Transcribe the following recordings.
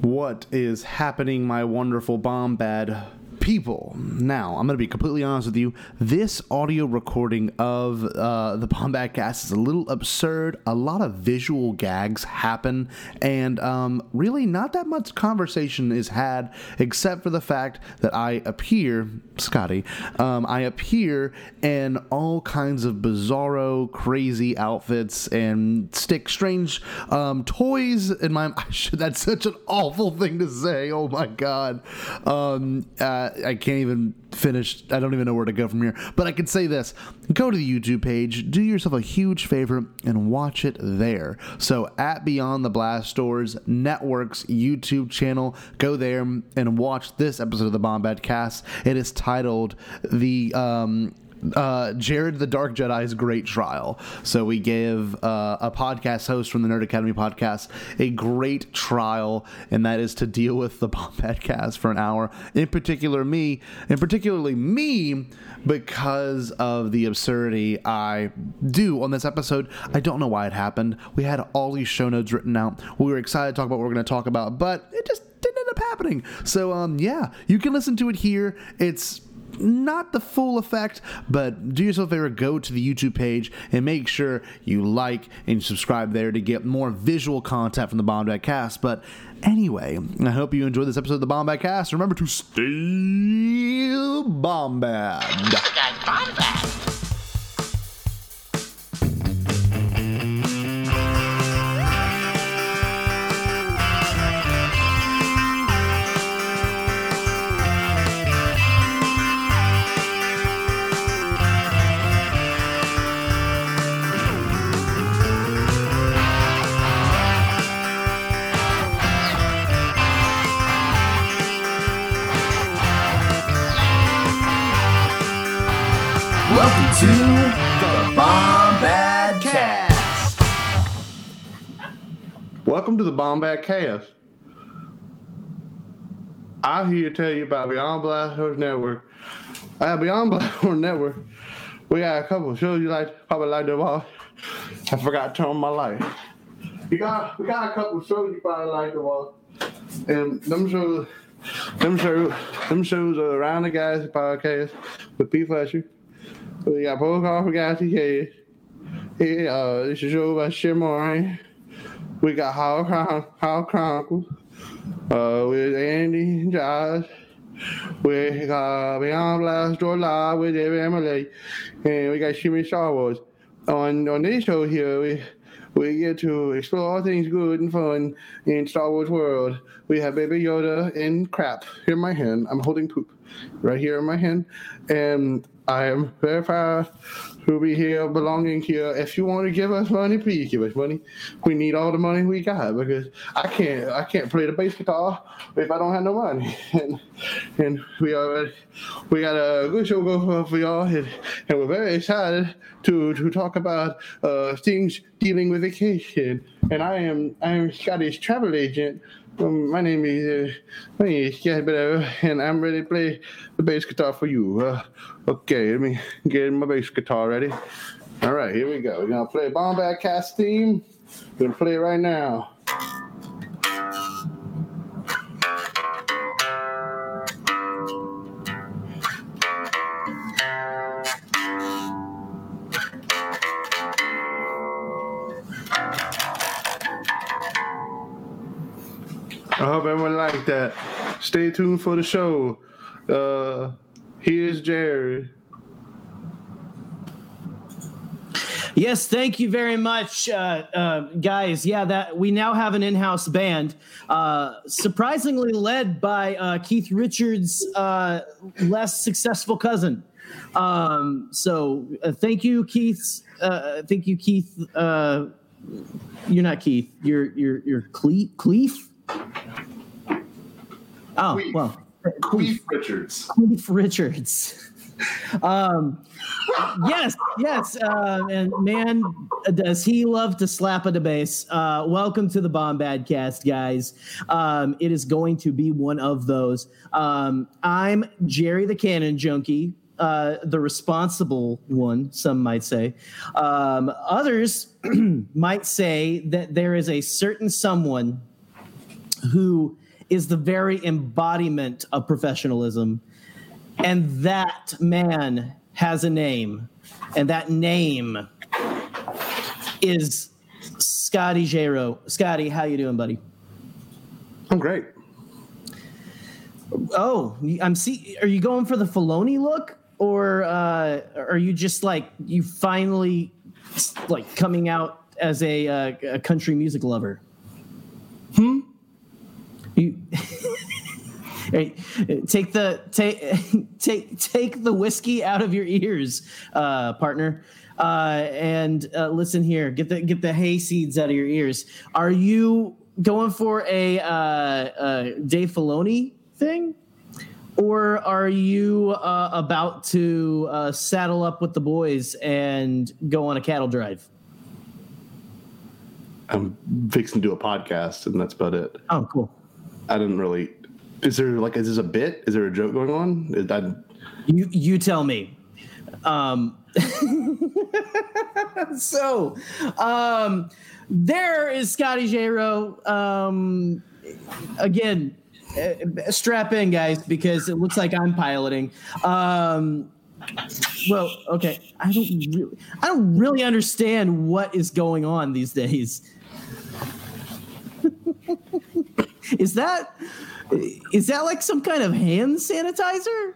What is happening, my wonderful Bombad people? Now, I'm going to be completely honest with you. This audio recording of uh, the Bombad cast is a little absurd. A lot of visual gags happen, and um, really not that much conversation is had, except for the fact that I appear, Scotty, um, I appear in all kinds of bizarro, crazy outfits and stick strange um, toys in my. That's such an awful thing to say. Oh my god. Um, uh, I can't even finish. I don't even know where to go from here. But I can say this: go to the YouTube page, do yourself a huge favor, and watch it there. So at Beyond the Blast Doors Network's YouTube channel, go there and watch this episode of the Bombad Cast. It is titled the. Um, uh, Jarod the Dark Jedi's Great Trial. So we give uh, a podcast host from the Nerd Academy podcast a great trial, and that is to deal with the Bombad cast for an hour. In particular, me, and particularly me, because of the absurdity I do on this episode. I don't know why it happened. We had all these show notes written out. We were excited to talk about what we're going to talk about, but it just didn't end up happening. So, um, yeah, you can listen to it here. It's not the full effect, but do yourself a favor, go to the YouTube page and make sure you like and subscribe there to get more visual content from the Bombad cast. But anyway, I hope you enjoyed this episode of the Bombad cast. Remember to stay Bombad. Welcome to the Bombad Cast. Welcome to the Bombad Cast. I'm here to tell you about Beyond Blast Network. At Beyond Blast Network, we got a couple shows you like, probably like to watch. I forgot to turn on my light. You got, we got a couple shows you probably like to watch. And them shows, them shows, them shows are Around the Guys podcast with Pete Fletcher. We got Protocol for Galaxy Cage. Yeah, uh, it's show about Shimori. We got Hal, Chron- How Chronicles uh, with Andy and Josh. We got Beyond Blast Door Live with David Emily. And we got Shimmy Star Wars. On on this show here, we we get to explore all things good and fun in Star Wars world. We have Baby Yoda and crap here in my hand. I'm holding poop right here in my hand. And I am very proud to be here, belonging here. If you want to give us money, please give us money. We need all the money we got because I can't I can't play the bass guitar if I don't have no money. And and we are we got a good show going for, y'all, and, and we're very excited to to talk about uh, things dealing with vacation. And I am I am Scottish travel agent. Um, my name is uh, my name is and I'm ready to play the bass guitar for you. Uh, okay, let me get my bass guitar ready. All right, here we go. We're gonna play Bombad Cast theme. We're gonna play it right now. I hope everyone liked that. Stay tuned for the show. Uh, here's Gerry. Yes, thank you very much, uh, uh, guys. Yeah, that we now have an in-house band, uh, surprisingly led by uh, Keith Richards' uh, less successful cousin. Um, so, uh, thank you, Keith. Uh, thank you, Keith. Uh, you're not Keith. You're you're you're Cleef. Cleef. Oh Queef. well, Queef Richards. Cleef Richards. um, yes, yes, uh, and man, does he love to slap at the bass. Uh, welcome to the Bombad Cast, guys. Um, it is going to be one of those. Um, I'm Gerry the Canon Junkie, uh, the responsible one, some might say. Um, others might say that there is a certain someone who is the very embodiment of professionalism. And that man has a name, and that name is Scotty Jayro. Scotty, how you doing, buddy? I'm great. Oh, I'm see. Are you going for the Filoni look, or uh, are you just like you finally like coming out as a, uh, a country music lover? Hmm. You hey, take the take take take the whiskey out of your ears, uh, partner. Uh, and uh, listen here, get the get the hay seeds out of your ears. Are you going for a uh, uh, Dave Filoni thing, or are you uh, about to uh, saddle up with the boys and go on a cattle drive? I'm fixing to do a podcast, and that's about it. Oh, cool. I didn't really. Is there like is this a bit? Is there a joke going on? Is that You you tell me. Um, so, um, there is Scotty Jayro. Um, again, uh, strap in, guys, because it looks like I'm piloting. Um, well, okay, I don't really, I don't really understand what is going on these days. is that is that like some kind of hand sanitizer?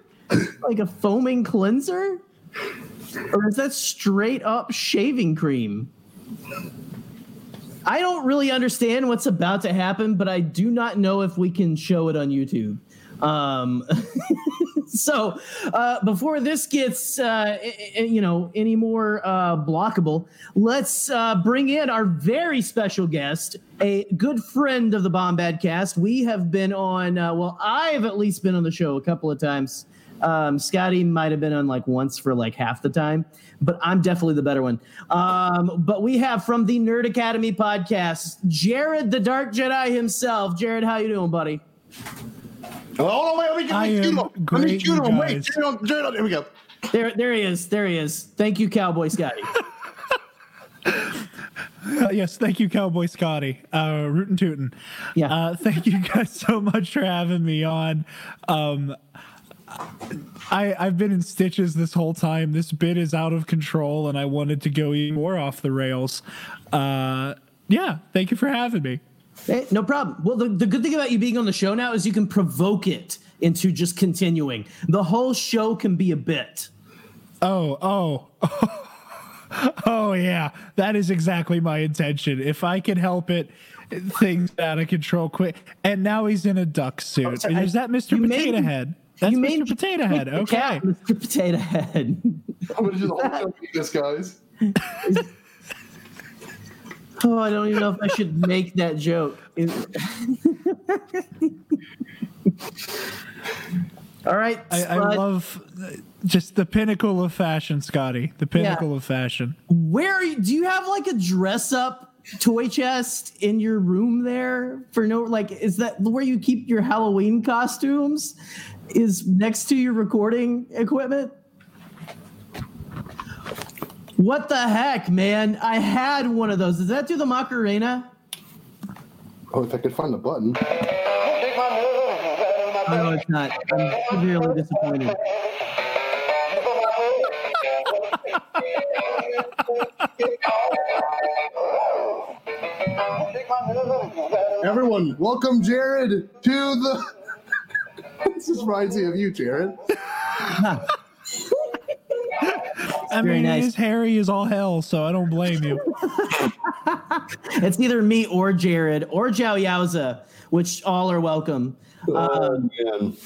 like a foaming cleanser? Or is that straight up shaving cream? I don't really understand what's about to happen, but I do not know if we can show it on YouTube. Um, so uh, before this gets uh, you know any more uh, blockable, let's uh, bring in our very special guest, a good friend of the Bombad Cast. We have been on. Uh, well, I've at least been on the show a couple of times. Um, Scotty might have been on like once for like half the time, but I'm definitely the better one. Um, but we have from the Nerd Academy podcast, Jarod the Dark Jedi himself. Jarod, how you doing, buddy? Oh no! Wait, let me get I me am cue him. Let me great, you him. Wait, guys. Jarod, on- Jarod, on- here we go. There, there he is. There he is. Thank you, Cowboy Scotty. Uh, yes, thank you, Cowboy Scotty. Uh, rootin' tootin'. Yeah. Uh, thank you guys so much for having me on. Um, I I've been in stitches this whole time. This bit is out of control, and I wanted to go even more off the rails. Uh, yeah, thank you for having me. Hey, no problem. Well, the, the good thing about you being on the show now is you can provoke it into just continuing. The whole show can be a bit. Oh, oh, oh, yeah. That is exactly my intention. If I can help it, things out of control quick. And now he's in a duck oh, suit. sorry, is that Mr. you made Potato me- Head? That's you Mr. made Potato Head. Okay. cat, Mr. Potato Head. I'm gonna just the whole show this, guys. Oh, I don't even know if I should make that joke. All right, I, I love just the pinnacle of fashion, Scotty. The pinnacle of fashion. where you, do you have like a dress up toy chest in your room there for no like is that where you keep your Halloween costumes? Is next to your recording equipment? What the heck, man? I had one of those. Does that do the Macarena? Oh, if I could find the button. No, it's not. I'm severely disappointed. Everyone, welcome Jarod to the. this is reminds me of you, Jarod. I Very mean, nice. his hairy is all hell, so I don't blame you. It's either me or Jarod or Joh Yowza, which all are welcome. Oh man,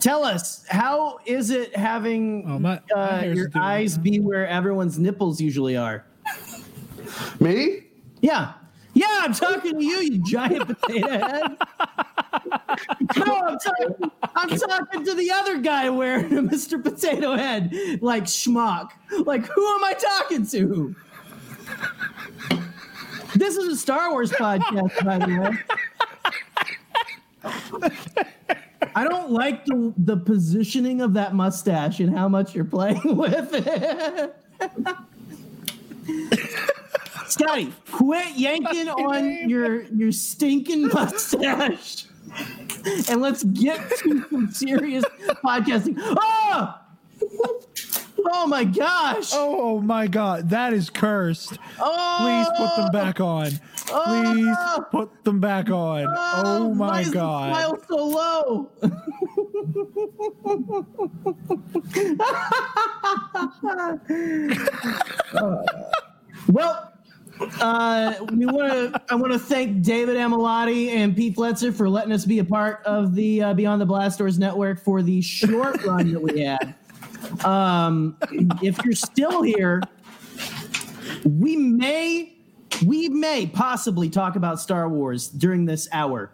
Tell us, how is it having Oh, my- my uh, your eyes that. be where everyone's nipples usually are? me? Yeah. Yeah, I'm talking to you, you giant potato head. No, I'm talking, I'm talking to the other guy wearing a Mr. Potato Head, like schmuck. Like, who am I talking to? This is a Star Wars podcast, by the way. I don't like the, the positioning of that mustache and how much you're playing with it. Scotty, quit yanking on your your stinking mustache, and let's get to some serious podcasting. Oh, oh my gosh! Oh my god, that is cursed. Oh! Please put them back on. Please put them back on. Oh why my is the god. smile so low. well, uh, we want to. I want to thank David Amilati and Pete Fletcher for letting us be a part of the uh, Beyond the Blast Doors network for the short run that we had. Um, if you're still here, we may, we may possibly talk about Star Wars during this hour,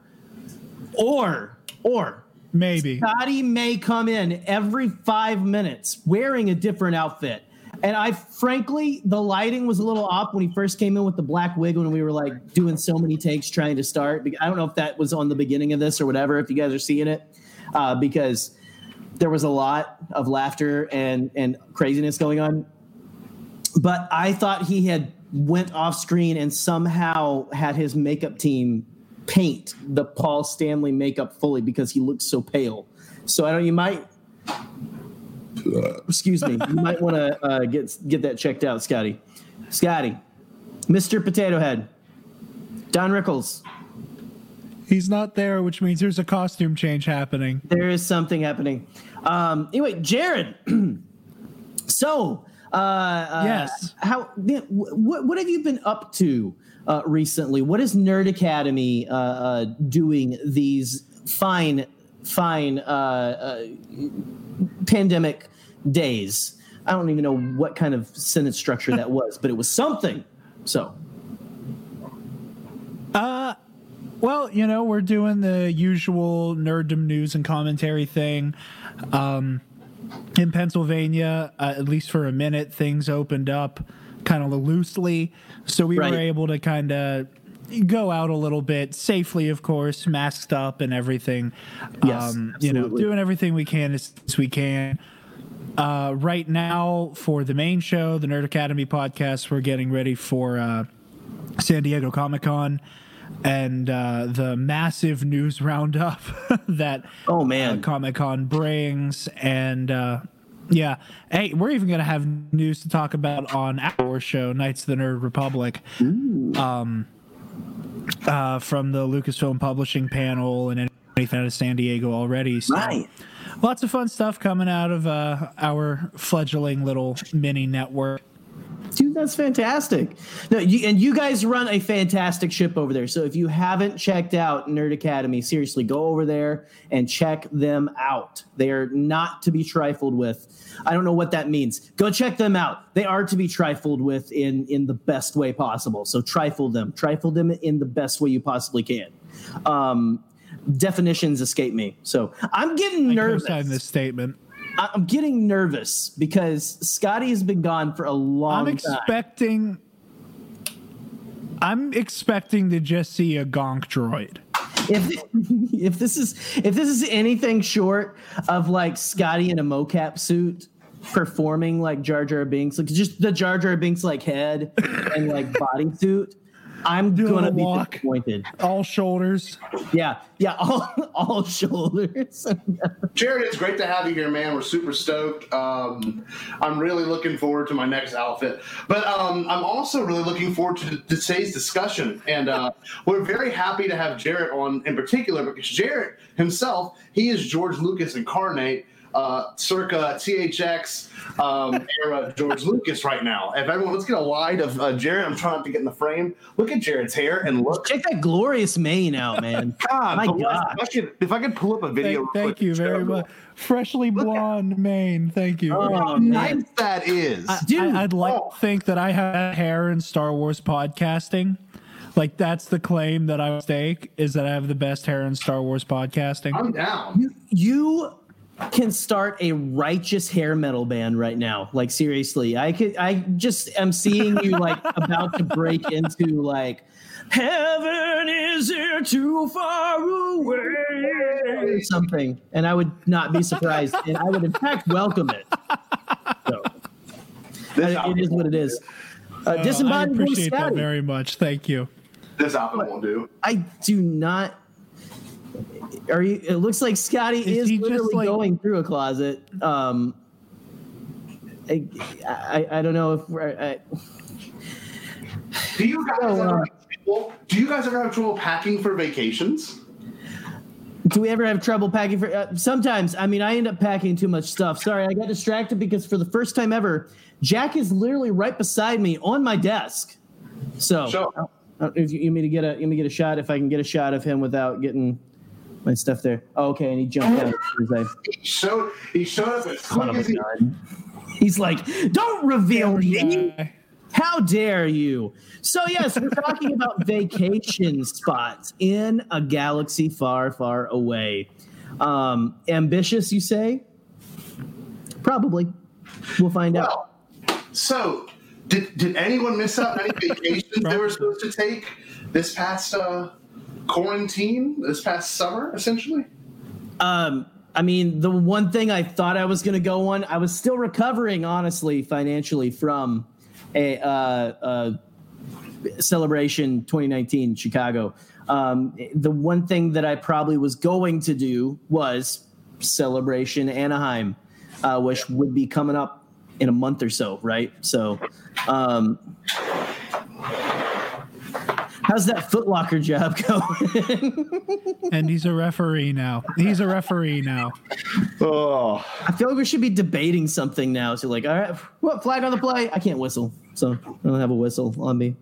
or or Maybe. Scotty may come in every five minutes wearing a different outfit. And I frankly, the lighting was a little off when he first came in with the black wig when we were like doing so many takes trying to start. I don't know if that was on the beginning of this or whatever, if you guys are seeing it, uh, because there was a lot of laughter and, and craziness going on. But I thought he had went off screen and somehow had his makeup team paint the Paul Stanley makeup fully because he looks so pale. So I don't. You might. Excuse me. You might want to uh, get get that checked out, Scotty. Scotty, Mister Potato Head, Don Rickles. He's not there, which means there's a costume change happening. There is something happening. Um, anyway, Jarod. so, uh, uh, Yes. How? What, what have you been up to uh, recently? What is Nerd Academy uh, uh, doing these fine, fine uh, uh, pandemic days? I don't even know what kind of sentence structure that was, but it was something. So, uh, Well, you know, we're doing the usual nerddom news and commentary thing. Um, in Pennsylvania, uh, at least for a minute, things opened up kind of loosely. So we Right. were able to kind of go out a little bit safely, of course, masked up and everything. Yes, you know, doing everything we can as, as we can. Uh, right now, for the main show, the Nerd Academy podcast, we're getting ready for uh, San Diego Comic Con and uh, the massive news roundup that Oh, man. uh, Comic Con brings. And uh, yeah, hey, we're even going to have news to talk about on our show, Knights of the Nerd Republic. Um, uh, from the Lucasfilm Publishing panel and out of San Diego already. So Right. lots of fun stuff coming out of uh, our fledgling little mini network. Dude, that's fantastic. No, you, and you guys run a fantastic ship over there. So if you haven't checked out Nerd Academy, seriously, go over there and check them out. They are not to be trifled with. I don't know what that means. Go check them out. They are to be trifled with in in the best way possible. So trifle them, trifle them in the best way you possibly can. Um, definitions escape me, so I'm getting I nervous. co-sign this statement. I- I'm getting nervous because Scotty has been gone for a long I'm time. expecting. I'm expecting to just see a gonk droid. if if this is if this is anything short of like Scotty in a mocap suit performing like Jar Jar Binks, like just the Jar Jar Binks like head and like bodysuit, I'm Doing gonna a be walk. disappointed. All shoulders. Yeah, yeah, all all shoulders. Jarod, it's great to have you here, man. We're super stoked. Um, I'm really looking forward to my next outfit, but um, I'm also really looking forward to today's discussion. And uh, we're very happy to have Jarod on in particular because Jarod himself, he is George Lucas incarnate. Uh, circa THX um, era George Lucas right now. If everyone, let's get a wide of uh, Jarod. I'm trying to get in the frame. Look at Jarod's hair and look. Check that glorious mane out, man. God, My bless- gosh. If I could, if I could pull up a video. Thank, thank quick, you very everyone. much. Freshly blonde mane. Thank you. Oh, How nice that is. Dude, I, would like oh. to think that I have hair in Star Wars podcasting. Like that's the claim that I stake is that I have the best hair in Star Wars podcasting. I'm down. you can start a righteous hair metal band right now. Like seriously, I could. I just am seeing you like about to break into like heaven is here too far away or something, and I would not be surprised, and I would in fact welcome it. So, This it is what it is. Uh, I disembodied voice appreciate that very much. Thank you. This outfit won't do. I do not. Are you? It looks like Scotty Is is, he just, literally like- going through a closet. Um, I, I, I don't know if we're, I, Do you guys So, uh, ever have trouble, do you guys ever have trouble packing for vacations? do we ever have trouble packing for. Uh, sometimes, I mean, I end up packing too much stuff. Sorry, I got distracted because for the first time ever, Jack is literally right beside me on my desk. So, Sure. uh, if you, you want to get a, you want me to get a shot, if I can get a shot of him without getting my stuff there. Oh, okay, and he jumped out. as soon as He showed he up as quick as he gun. He's like, don't reveal me. How dare you? So, yes, we're talking about vacation spots in a galaxy far, far away. Um, ambitious, you say? Probably. We'll find out. So did did anyone miss out on any vacations they were supposed to take this past uh, quarantine, this past summer, essentially? Um, I mean, the one thing I thought I was going to go on, I was still recovering, honestly, financially from a uh, uh, celebration 2019 Chicago. Um, the one thing that I probably was going to do was celebration Anaheim, uh, which would be coming up in a month or so, right? So, um, how's that Footlocker job going? and he's a referee now. He's a referee now. Oh, I feel like we should be debating something now. So, like, all right, what flag on the play? I can't whistle, so I don't have a whistle on me.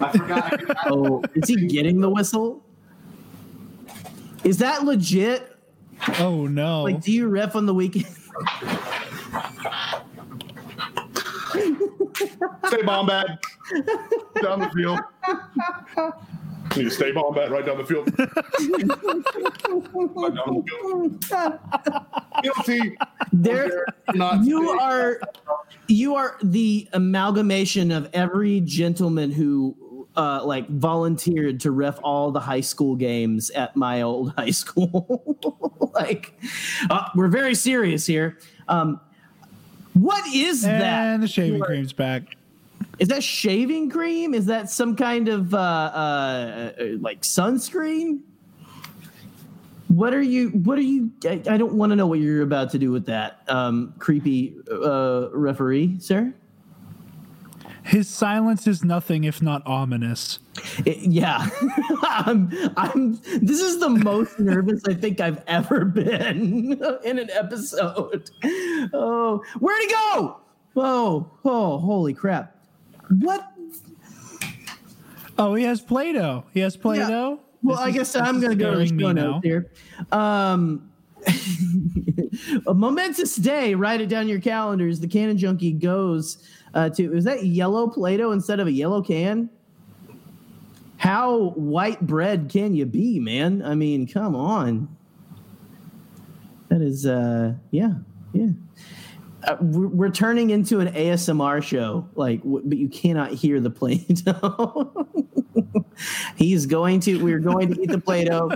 I forgot. Oh, is he getting the whistle? Is that legit? Oh no. Like, do you ref on the weekend? Stay bomb bag. Down the field. Need to stay bomb bat right down the field. right down the field. Guilty. There, Not you are, you are the amalgamation of every gentleman who. Uh, like volunteered to ref all the high school games at my old high school. like, uh, we're very serious here. Um, what is that? and the shaving cream's back. Is that shaving cream? Is that some kind of uh, uh, uh, like sunscreen? What are you? What are you? I, I don't want to know what you're about to do with that, um, creepy uh, referee, sir. His silence is nothing if not ominous. It- yeah, I'm. I'm. This is the most nervous I think I've ever been in an episode. Oh, where'd he go? Oh, oh, holy crap! What Oh, he has Play-Doh. He has Play-Doh. Well, This I is- guess I'm going to go to the show notes here. Um, a momentous day. Write it down your calendars. The Canon Junkie goes uh, to. Is that yellow Play-Doh instead of a yellow can? How white bread can you be, man? I mean, come on. That is, uh, yeah, yeah. Uh, we're, turning into an ASMR show, like, w- but you cannot hear the Play-Doh. He's going to. We're going to eat the Play-Doh.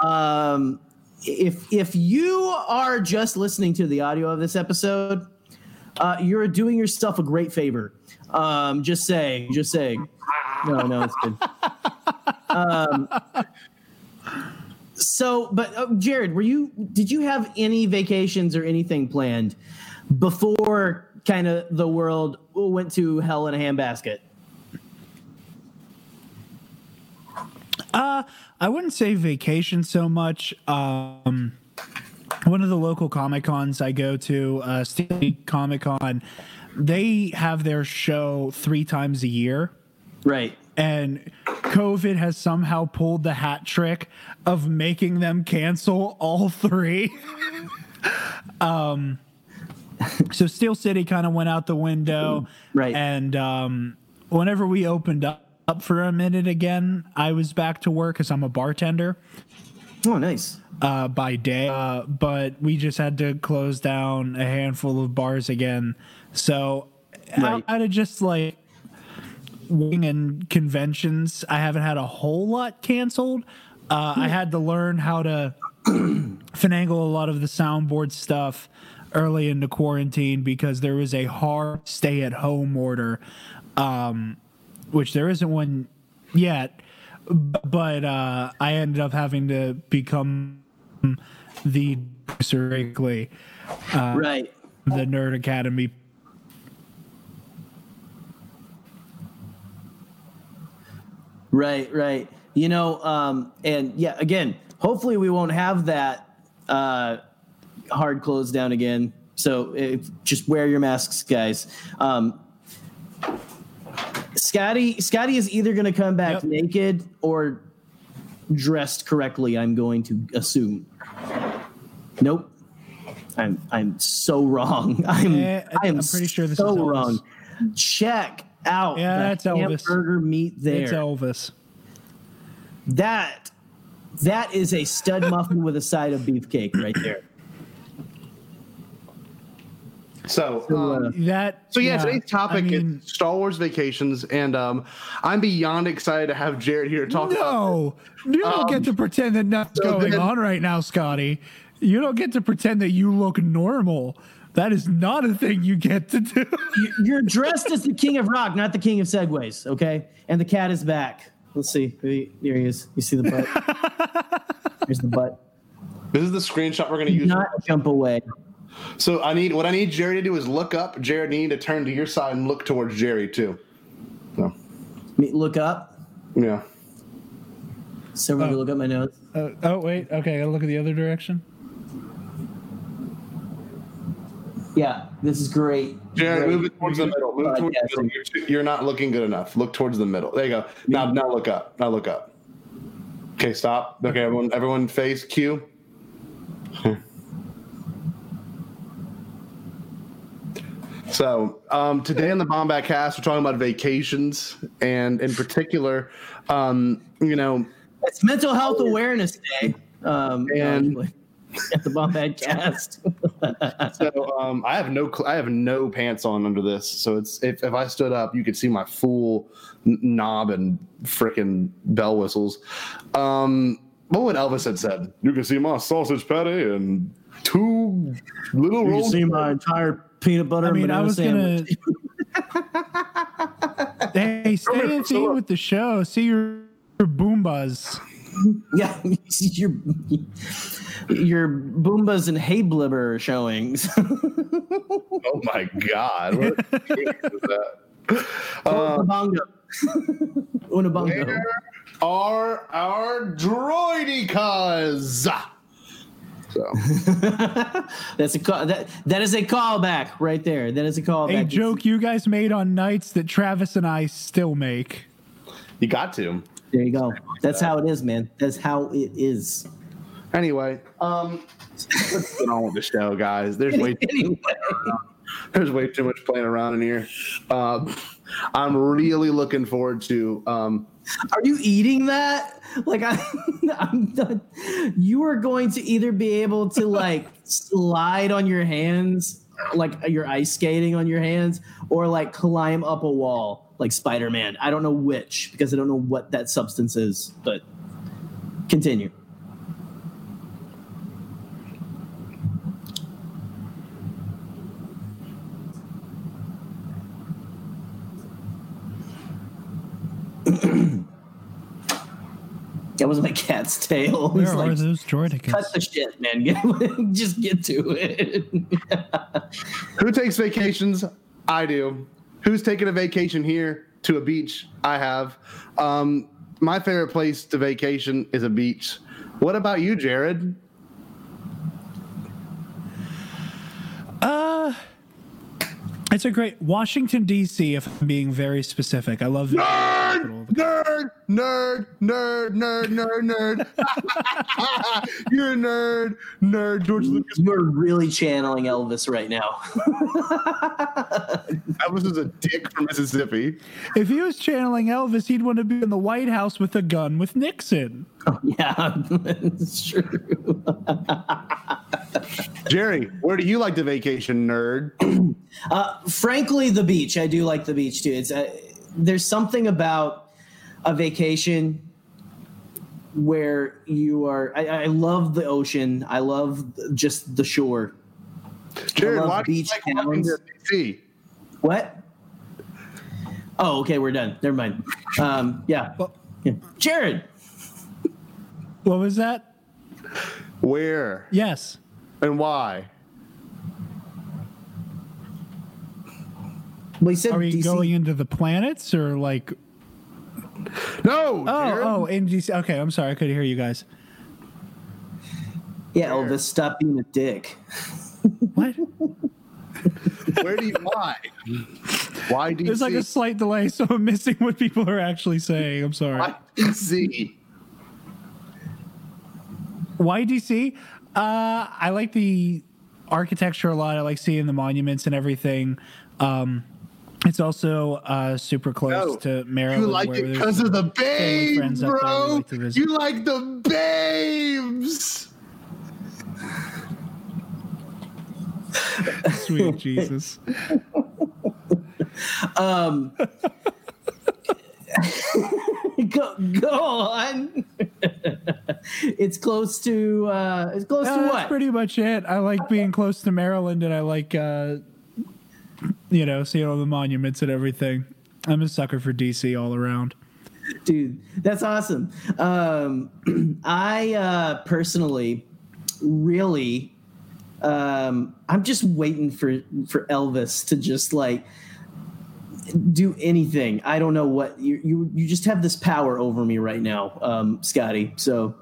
Um, if if you are just listening to the audio of this episode, uh, you're doing yourself a great favor. Um, just saying. Just saying. No, no, it's good. Um, so, but uh, Jarod, were you? Did you have any vacations or anything planned before kind of the world went to hell in a handbasket? Uh, I wouldn't say vacation so much. Um, one of the local comic cons I go to, uh, State Comic Con, they have their show three times a year. Right. and COVID has somehow pulled the hat trick of making them cancel all three. um, so Steel City kind of went out the window, Right. And um, whenever we opened up, up for a minute again, I was back to work because I'm a bartender Oh, nice. uh, by day, uh, but we just had to close down a handful of bars again. So Right. out of just like working and conventions, I haven't had a whole lot canceled. Uh, I had to learn how to finagle a lot of the soundboard stuff early into quarantine because there was a hard stay at home order um, which there isn't one yet. But uh, I ended up having to become the producer, basically, right. the Nerd Academy. Right, right. You know, um, and yeah, again, hopefully we won't have that uh, hard close down again. So if, just wear your masks, guys. Um, Scotty, Scotty is either going to come back Yep. naked or dressed correctly. I'm going to assume. Nope. I'm I'm so wrong. I'm Eh, I am I'm pretty sure this so is Elvis. wrong. Check out Yeah, the that's Elvis. hamburger meat there. It's Elvis. That that is a stud muffin with a side of beefcake right there. So, So, um, uh, That. So yeah, today's topic I mean, is Star Wars vacations, and um, I'm beyond excited to have Jarod here to talk about. No, you don't get to pretend that nothing's so going then- on right now, Scotty. You don't get to pretend that you look normal. That is not a thing you get to do. You- You're dressed as the king of rock, not the king of segways. Okay, and the cat is back. Let's see. There he is. You see the butt? Here's the butt. this is the screenshot we're going to use. Not jump away. So I need what I need Gerry to do is look up. Jarod, you need to turn to your side and look towards Gerry too. So, Me- Look up. yeah. Someone Oh. look up my nose. Uh, oh wait, okay, I gotta look at the other direction. Yeah, this is great. Jarod, Great. move it towards the middle. Move towards the middle. You're, too- you're not looking good enough. Look towards the middle. There you go. Now, now look up. Now look up. Okay, stop. Okay, everyone, everyone, face Q. So um, today on the Bombad Cast, we're talking about vacations, and in particular, um, you know, It's Mental Health Awareness Day. Um, And- actually, at the Bombad Cast. so um, I have no cl- I have no pants on under this. So it's if, if I stood up, you could see my full n- knob and frickin' bell whistles. Um, what would Elvis had said? You can see my sausage patty and two little you rolls. see my entire peanut butter I mean, I banana was gonna. hey, stay in Priscilla. theme with the show. See your, your boombas. Yeah, your your Boombas and Hey Blibber showings. Oh my god! What is that? Unabongo. Unabongo. Where are our droidekas? So That's a call, that that is a callback right there. That is a callback. A joke you guys made on nights that Travis and I still make. you got to. There you go. That's how it is, man. That's how it is. Anyway, um, let's get on with the show, guys. There's way Anyway, there's way too much playing around in here. Um, I'm really looking forward to. Um, are you eating that? Like I, I'm not, you are going to either be able to like slide on your hands, like you're ice skating on your hands, or like climb up a wall like Spider-Man. I don't know which because I don't know what that substance is. But continue. That was my cat's tail. Where He's are like, those cut the shit, man. Just get to it. who takes vacations? I do. Who's taking a vacation here to a beach? I have. Um, my favorite place to vacation is a beach. What about you, Jarod? Uh, it's a great Washington D.C. If I'm being very specific, I love that. Nerd, nerd, nerd, nerd, nerd, nerd. You're a nerd, nerd. George Lucas. You're really channeling Elvis right now. Elvis is a dick from Mississippi. If he was channeling Elvis, he'd want to be in the White House with a gun with Nixon. yeah, it's true. Gerry, where do you like to vacation, nerd? Frankly, the beach. I do like the beach too. It's uh, there's something about a vacation where you are. I, I love the ocean. I love just the shore. Jarod, love why do you like walking DC? What? Oh, okay, we're done. Never mind. Um, yeah. Well- Yeah. Jarod. What was that? Where Yes. and why? Well, said Are we DC. going into the planets or like? No. Oh, Jarod. oh, in DC. Okay, I'm sorry, I couldn't hear you guys. Yeah, oh, Elvis, stop being a dick. What? Where do you why? Why DC? There's like a slight delay, so I'm missing what people are actually saying. I'm sorry. Why DC? Why DC? Uh, I like the architecture a lot. I like seeing the monuments and everything. Um, it's also uh, super close No, to Maryland. You like it because of the babes, friends up there we bro. like. You like the babes. Sweet Jesus. go, go on. it's close to. Uh, it's close to that's what? pretty much it. I like being close to Maryland, and I like, uh, you know, seeing all the monuments and everything. I'm a sucker for DC all around. dude that's awesome um i uh personally really um i'm just waiting for for elvis to just like do anything i don't know what you you, you just have this power over me right now um scotty so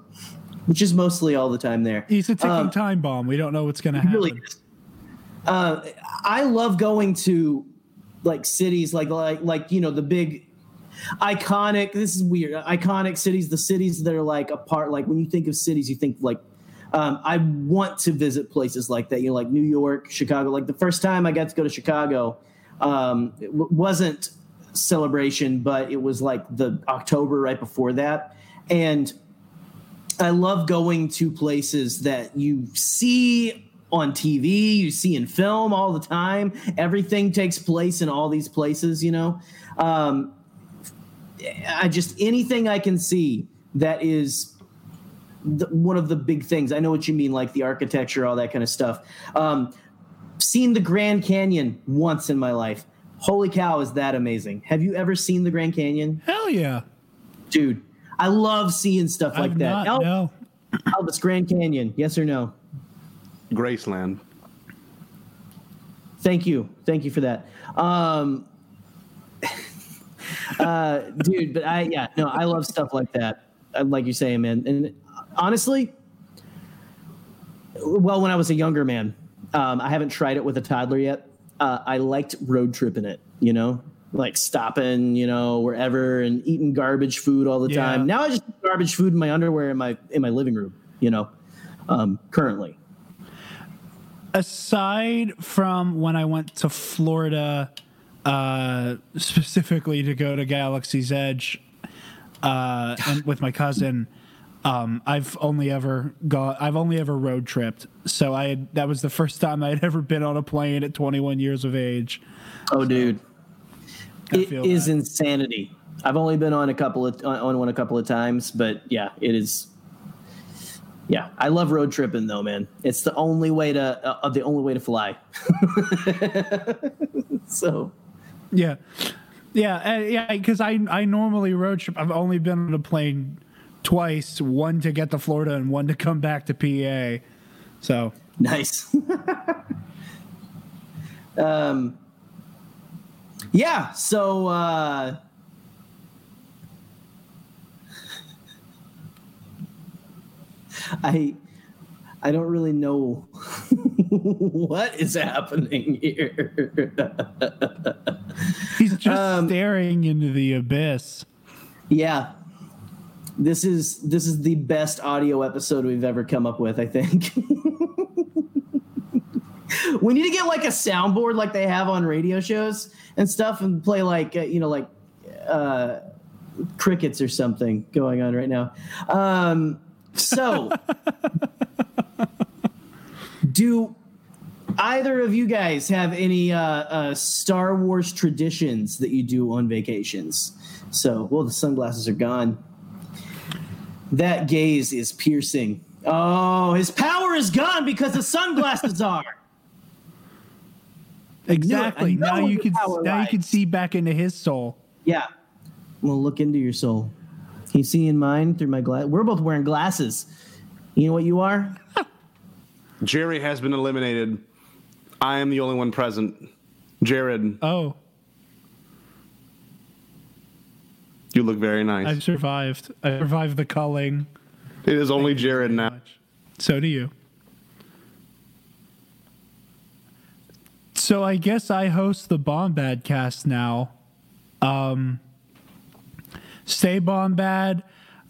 which is mostly all the time there He's a ticking Um, time bomb. We don't know what's going to happen. really. Uh, I love going to like cities like like like you know the big iconic this is weird iconic cities the cities that are like a part like when you think of cities you think like um, I want to visit places like that you know like New York Chicago like the first time I got to go to Chicago um, it w- wasn't celebration but it was like the October right before that and I love going to places that you see on TV, you see in film all the time. Everything takes place in all these places, you know. Um, I just anything I can see that is the, one of the big things. I know what you mean, like the architecture, all that kind of stuff. Um, seen the Grand Canyon once in my life. Holy cow, is that amazing? Have you ever seen the Grand Canyon, Hell yeah. dude? I love seeing stuff like I've that. not, El- no. Elvis Grand Canyon, yes or no? Graceland. Thank you, thank you for that, um, uh, dude. But I, yeah, no, I love stuff like that. Uh, Like you're saying, man. And honestly, well, when I was a younger man, um, I haven't tried it with a toddler yet. Uh, I liked road tripping it, you know, like stopping, you know, wherever and eating garbage food all the Yeah. time. Now I just garbage food in my underwear in my in my living room, you know, um, currently. aside from when I went to Florida, uh, specifically to go to Galaxy's Edge, uh, and with my cousin, um, I've only ever gone. I've only ever road tripped. So I had, that was the first time I had ever been on a plane at 21 years of age. Oh, dude, I it is that. insanity. I've only been on a couple of on on one a couple of times, but yeah, it is. Yeah, I love road tripping though, man. It's the only way to uh, the only way to fly. so Yeah, yeah, uh, yeah. Because I I normally road trip. I've only been on a plane twice. One to get to Florida and one to come back to PA. So nice. um, yeah. So uh, I I don't really know what is happening here. he's just Um, staring into the abyss. yeah. This is this is the best audio episode we've ever come up with, I think. we need to get like a soundboard like they have on radio shows and stuff and play like uh, you know like uh crickets or something going on right now. Um so do either of you guys have any uh, uh, Star Wars traditions that you do on vacations? So, well, the sunglasses are gone. That gaze is piercing. Oh, his power is gone because the sunglasses are. Exactly. know Now you can power now you can see back into his soul. Yeah. I'm gonna look into your soul. Can you see in mine through my glass? We're both wearing glasses. You know what you are? Gerry has been eliminated. I am the only one present. Jarod, Oh, you look very nice. I survived. I survived the culling. it is only Jarod now. So do you. So I guess I host the Bombad cast now. Um, Stay Bombad,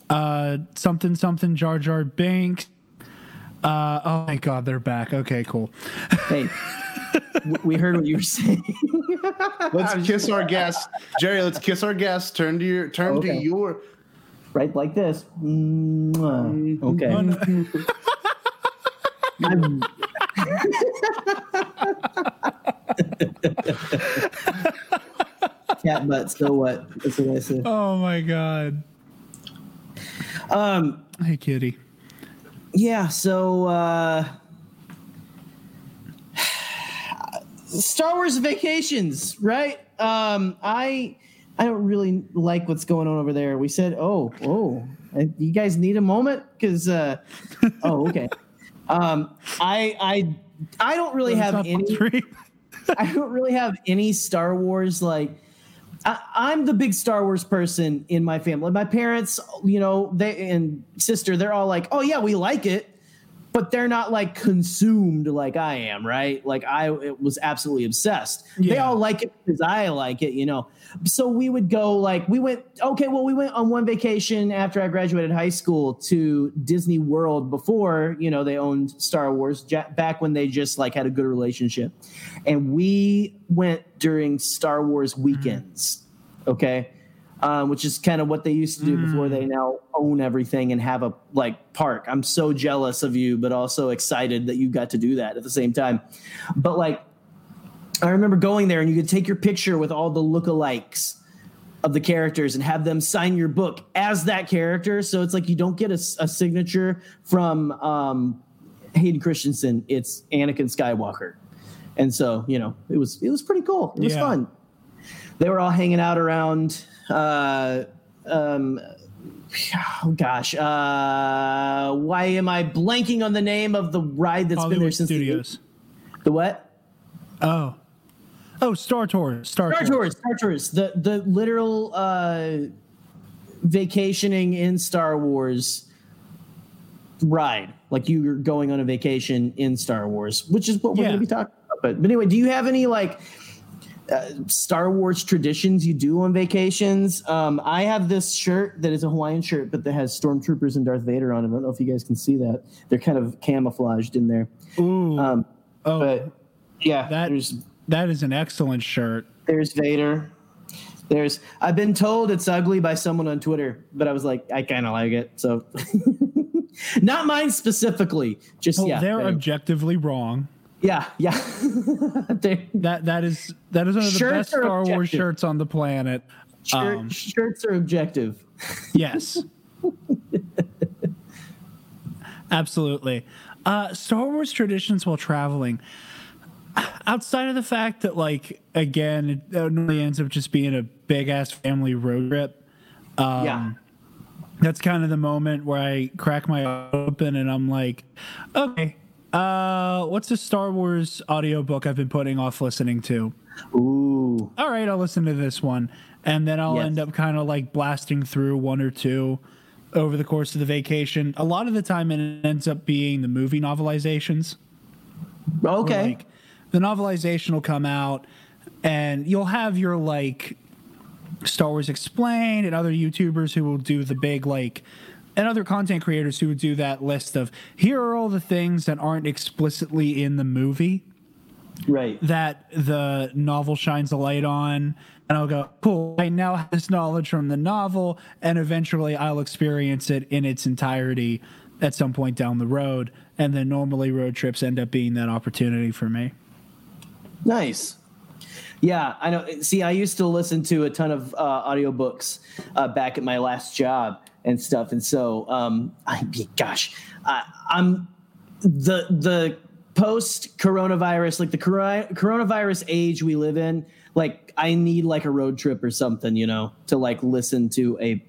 uh, something something Jar Jar Binks. Uh, oh my God, they're back. Okay, cool. Hey, we heard what you were saying. Let's kiss our guest, Gerry. Let's kiss our guest. Turn to your turn Okay. to your. right like this. Mwah. Okay. Cat butt. So what? That's what I said. Oh my God. Um. Hey, kitty. Yeah. So. uh Star Wars Vacations, right? Um, I I don't really like what's going on over there. We said, oh, oh, you guys need a moment because, uh, oh, okay. Um, I I I don't really have any. I don't really have any Star Wars like. I, I'm the big Star Wars person in my family. My parents, you know, they and sister, they're all like, "Oh yeah, we like it," but they're not like consumed like I am, right? Like I it was absolutely obsessed. They all like it because I like it, you know. So we would go like we went okay, well we went on one vacation after I graduated high school to Disney World before, you know, they owned Star Wars back when they just like had a good relationship. And we went during Star Wars mm-hmm. weekends, okay? Um, which is kind of what they used to do before they now own everything and have a like park. I'm so jealous of you, but also excited that you got to do that at the same time. But like, I remember going there and you could take your picture with all the lookalikes of the characters and have them sign your book as that character. So it's like you don't get a, a signature from um, Hayden Christensen. It's Anakin Skywalker, and so you know it was it was pretty cool. It was Yeah. fun. They were all hanging out around. Uh, um, oh gosh, uh, why am I blanking on the name of the ride that's been there Hollywood since the- Studios. The, what? Oh. Oh, Star Tours. Star, Star Tours. Tours, Star Tours, the the literal uh, vacationing in Star Wars ride, like you're going on a vacation in Star Wars, which is what we're Yeah. going to be talking about. But, but anyway, do you have any like uh, Star Wars traditions you do on vacations? Um, I have this shirt that is a Hawaiian shirt, but that has stormtroopers and Darth Vader on it. I don't know if you guys can see that; they're kind of camouflaged in there. Ooh. Um, oh, but yeah, that there's that is an excellent shirt. there's Vader. There's I've been told it's ugly by someone on Twitter, but I was like, I kind of like it. So not mine specifically. Just Well, yeah. they're objectively wrong. Yeah, yeah. That that is that is one of the Shirts best Star Wars shirts on the planet. shirt- Um, shirts are objective. Yes. Absolutely. Uh, Star Wars traditions while traveling. Outside of the fact that, like, again, it normally ends up just being a big ass family road trip. Um, yeah. That's kind of the moment where I crack my open and I'm like, okay, uh, what's a Star Wars audiobook I've been putting off listening to? Ooh. all right, I'll listen to this one. And then I'll Yes. end up kind of like blasting through one or two over the course of the vacation. A lot of the time, it ends up being the movie novelizations. Okay. Like, the novelization will come out, and you'll have your like Star Wars Explained and other YouTubers who will do the big like and other content creators who would do that list of here are all the things that aren't explicitly in the movie right. that the novel shines a light on and I'll go, cool, I now have this knowledge from the novel, and eventually I'll experience it in its entirety at some point down the road. And then normally road trips end up being that opportunity for me. Nice. Yeah, I know. See, I used to listen to a ton of uh, audiobooks uh, back at my last job and stuff, and so um, I, gosh, I, I'm the the post coronavirus, like the coro- coronavirus age we live in. like I need like a road trip or something, you know, to like listen to a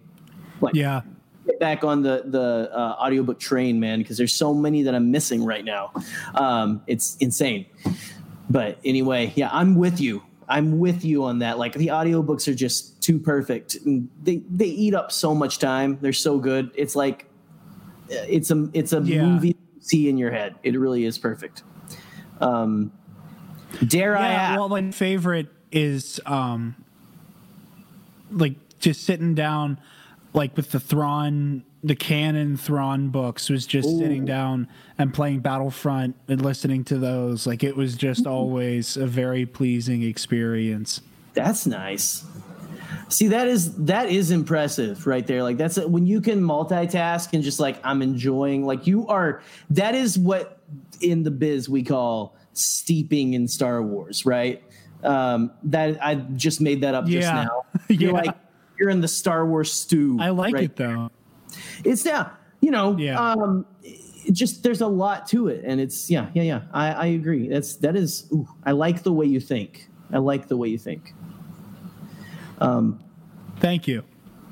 like Yeah. get back on the the uh, audiobook train, man, because there's so many that I'm missing right now. Um, it's insane. But anyway, yeah, I'm with you. I'm with you on that. Like the audiobooks are just too perfect. They they eat up so much time. They're so good. It's like uh, it's a it's a Yeah. movie you see in your head. It really is perfect. Um, dare I Yeah, ask? well, my favorite is um, like just sitting down, like with the Thrawn, the canon Thrawn books, was just sitting down and playing Battlefront and listening to those. Like it was just always a very pleasing experience. That's nice. See, that is that is impressive right there. Like that's when you can multitask and just like I'm enjoying. Like you are. That is what in the biz we call steeping in Star Wars, right? Um, that I just made that up just Yeah. now. You're Yeah. like you're in the Star Wars stew. I like right it though. It's yeah you know Yeah. um just there's a lot to it. And it's yeah yeah yeah. I i agree. That's that is ooh, i like the way you think. I like the way you think. Um Thank you.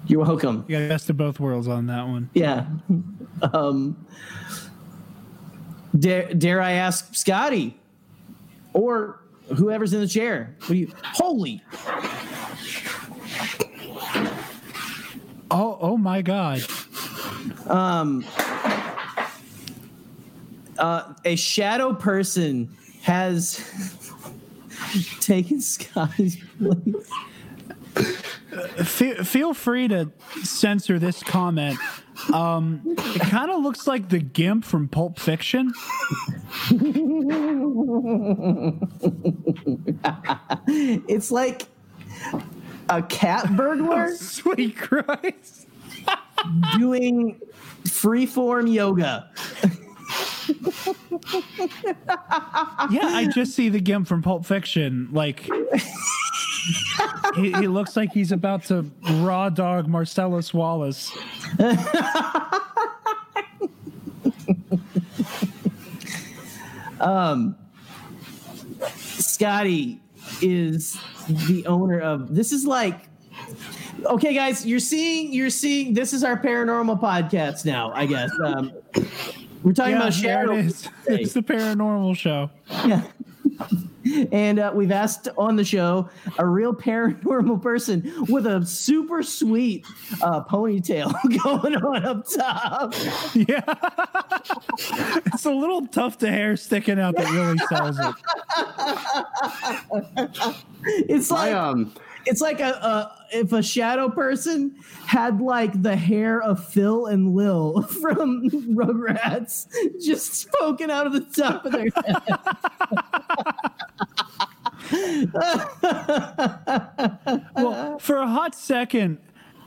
you're welcome. You got the best of both worlds on that one. yeah. Um dare dare i ask scotty or whoever's in the chair? What do you holy. Oh, oh my God. Um uh a shadow person has taken scotty's place Fe- feel free to censor this comment. Um, it kind of looks like the Gimp from Pulp Fiction. It's like a cat burglar Sweet Christ. Doing freeform yoga. Yeah, I just see the Gimp from Pulp Fiction. Like, he, he looks like he's about to raw dog Marcellus Wallace. um, Scotty is the owner of this is like okay guys you're seeing you're seeing this is our paranormal podcast now i guess um, we're talking Yeah, about there shadow it is. It's the paranormal show. Yeah. and uh, we've asked on the show a real paranormal person with a super sweet uh, ponytail going on up top. Yeah. it's a little tough to hair sticking out that really sells it. It's like I um it's like a, a if a shadow person had like the hair of Phil and Lil from Rugrats just poking out of the top of their head. Well, for a hot second,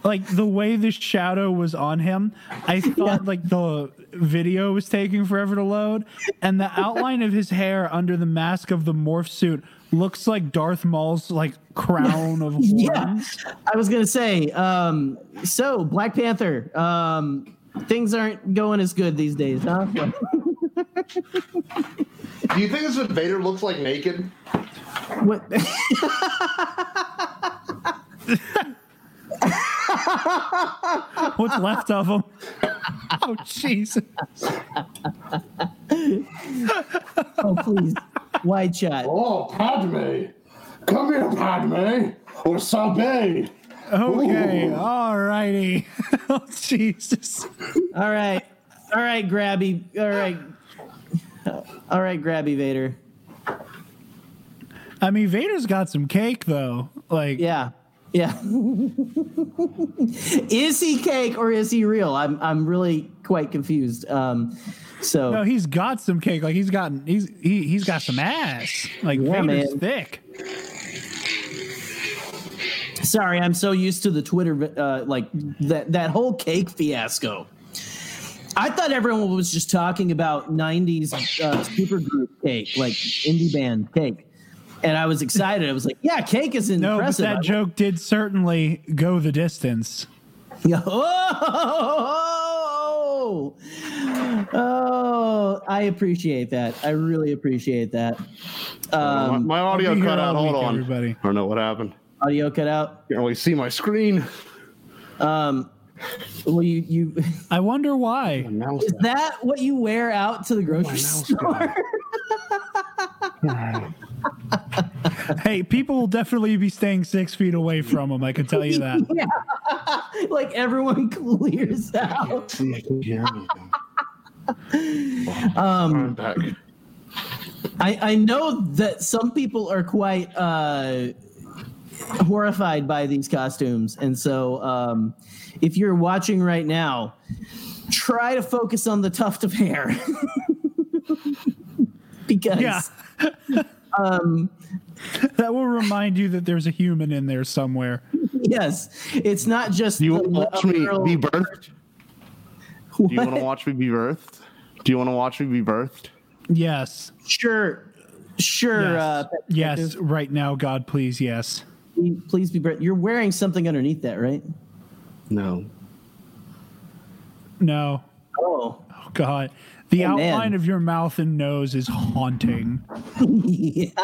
like the way the shadow was on him, I thought like the video was taking forever to load, and the outline of his hair under the mask of the morph suit looks like Darth Maul's like crown of horns. Yeah. I was gonna say, um, so Black Panther, um, things aren't going as good these days, huh? do you think this is what Vader looks like naked? What? What's left of him? Oh Jesus! oh, please, wide shot. Oh, Padme. Come here, Padme. Or Sabe. Okay, all righty. Oh Jesus! All right, all right, Grabby, all right, all right, Grabby Vader. I mean, Vader's got some cake though. Like, Yeah, yeah. is he cake or is he real? I'm I'm really quite confused. Um, so no, he's got some cake. Like he's gotten he's he he's got some ass. Like Yeah, Vader's man. thick. sorry, I'm so used to the Twitter uh, like that that whole cake fiasco. I thought everyone was just talking about '90s uh, supergroup cake, like indie band cake, and I was excited. I was like, "Yeah, cake is impressive." No, but impressive." that joke did certainly go the distance. Yeah. Oh, oh, Well, I appreciate that. I really appreciate that. my, Um, my audio cut out. Hold week, on. everybody. I don't know what happened. audio cut out. Can't really see my screen. Um, well, you you I wonder why. Mouse is that what you wear out to the grocery store? Hey, people will definitely be staying six feet away from him. I can tell you that. yeah, like everyone clears out. See, I can hear me. Um, I'm back. I, I know that some people are quite uh, horrified by these costumes, and so um, if you're watching right now, try to focus on the tuft of hair because Yeah. um, That will remind you that there's a human in there somewhere. yes, it's not just you the want to watch me be birthed? Do you want to watch me be birthed? Do you want to watch me be birthed? Yes. Sure, sure. Yes. Uh, yes. Right now, God, please. Yes. please be. Brett. You're wearing something underneath that, right? No. No. Oh, Oh, God. The Oh, man. outline of your mouth and nose is haunting. yeah.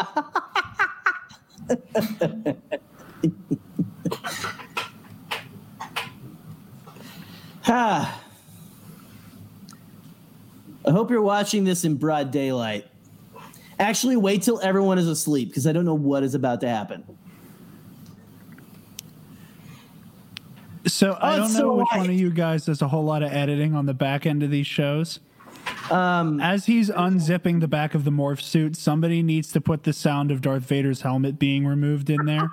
Ah. I hope you're watching this in broad daylight. Actually, wait till everyone is asleep because I don't know what is about to happen. So I Oh, don't it's know so which one of you guys does a whole lot of editing on the back end of these shows. Um, As he's unzipping the back of the morph suit, somebody needs to put the sound of Darth Vader's helmet being removed in there.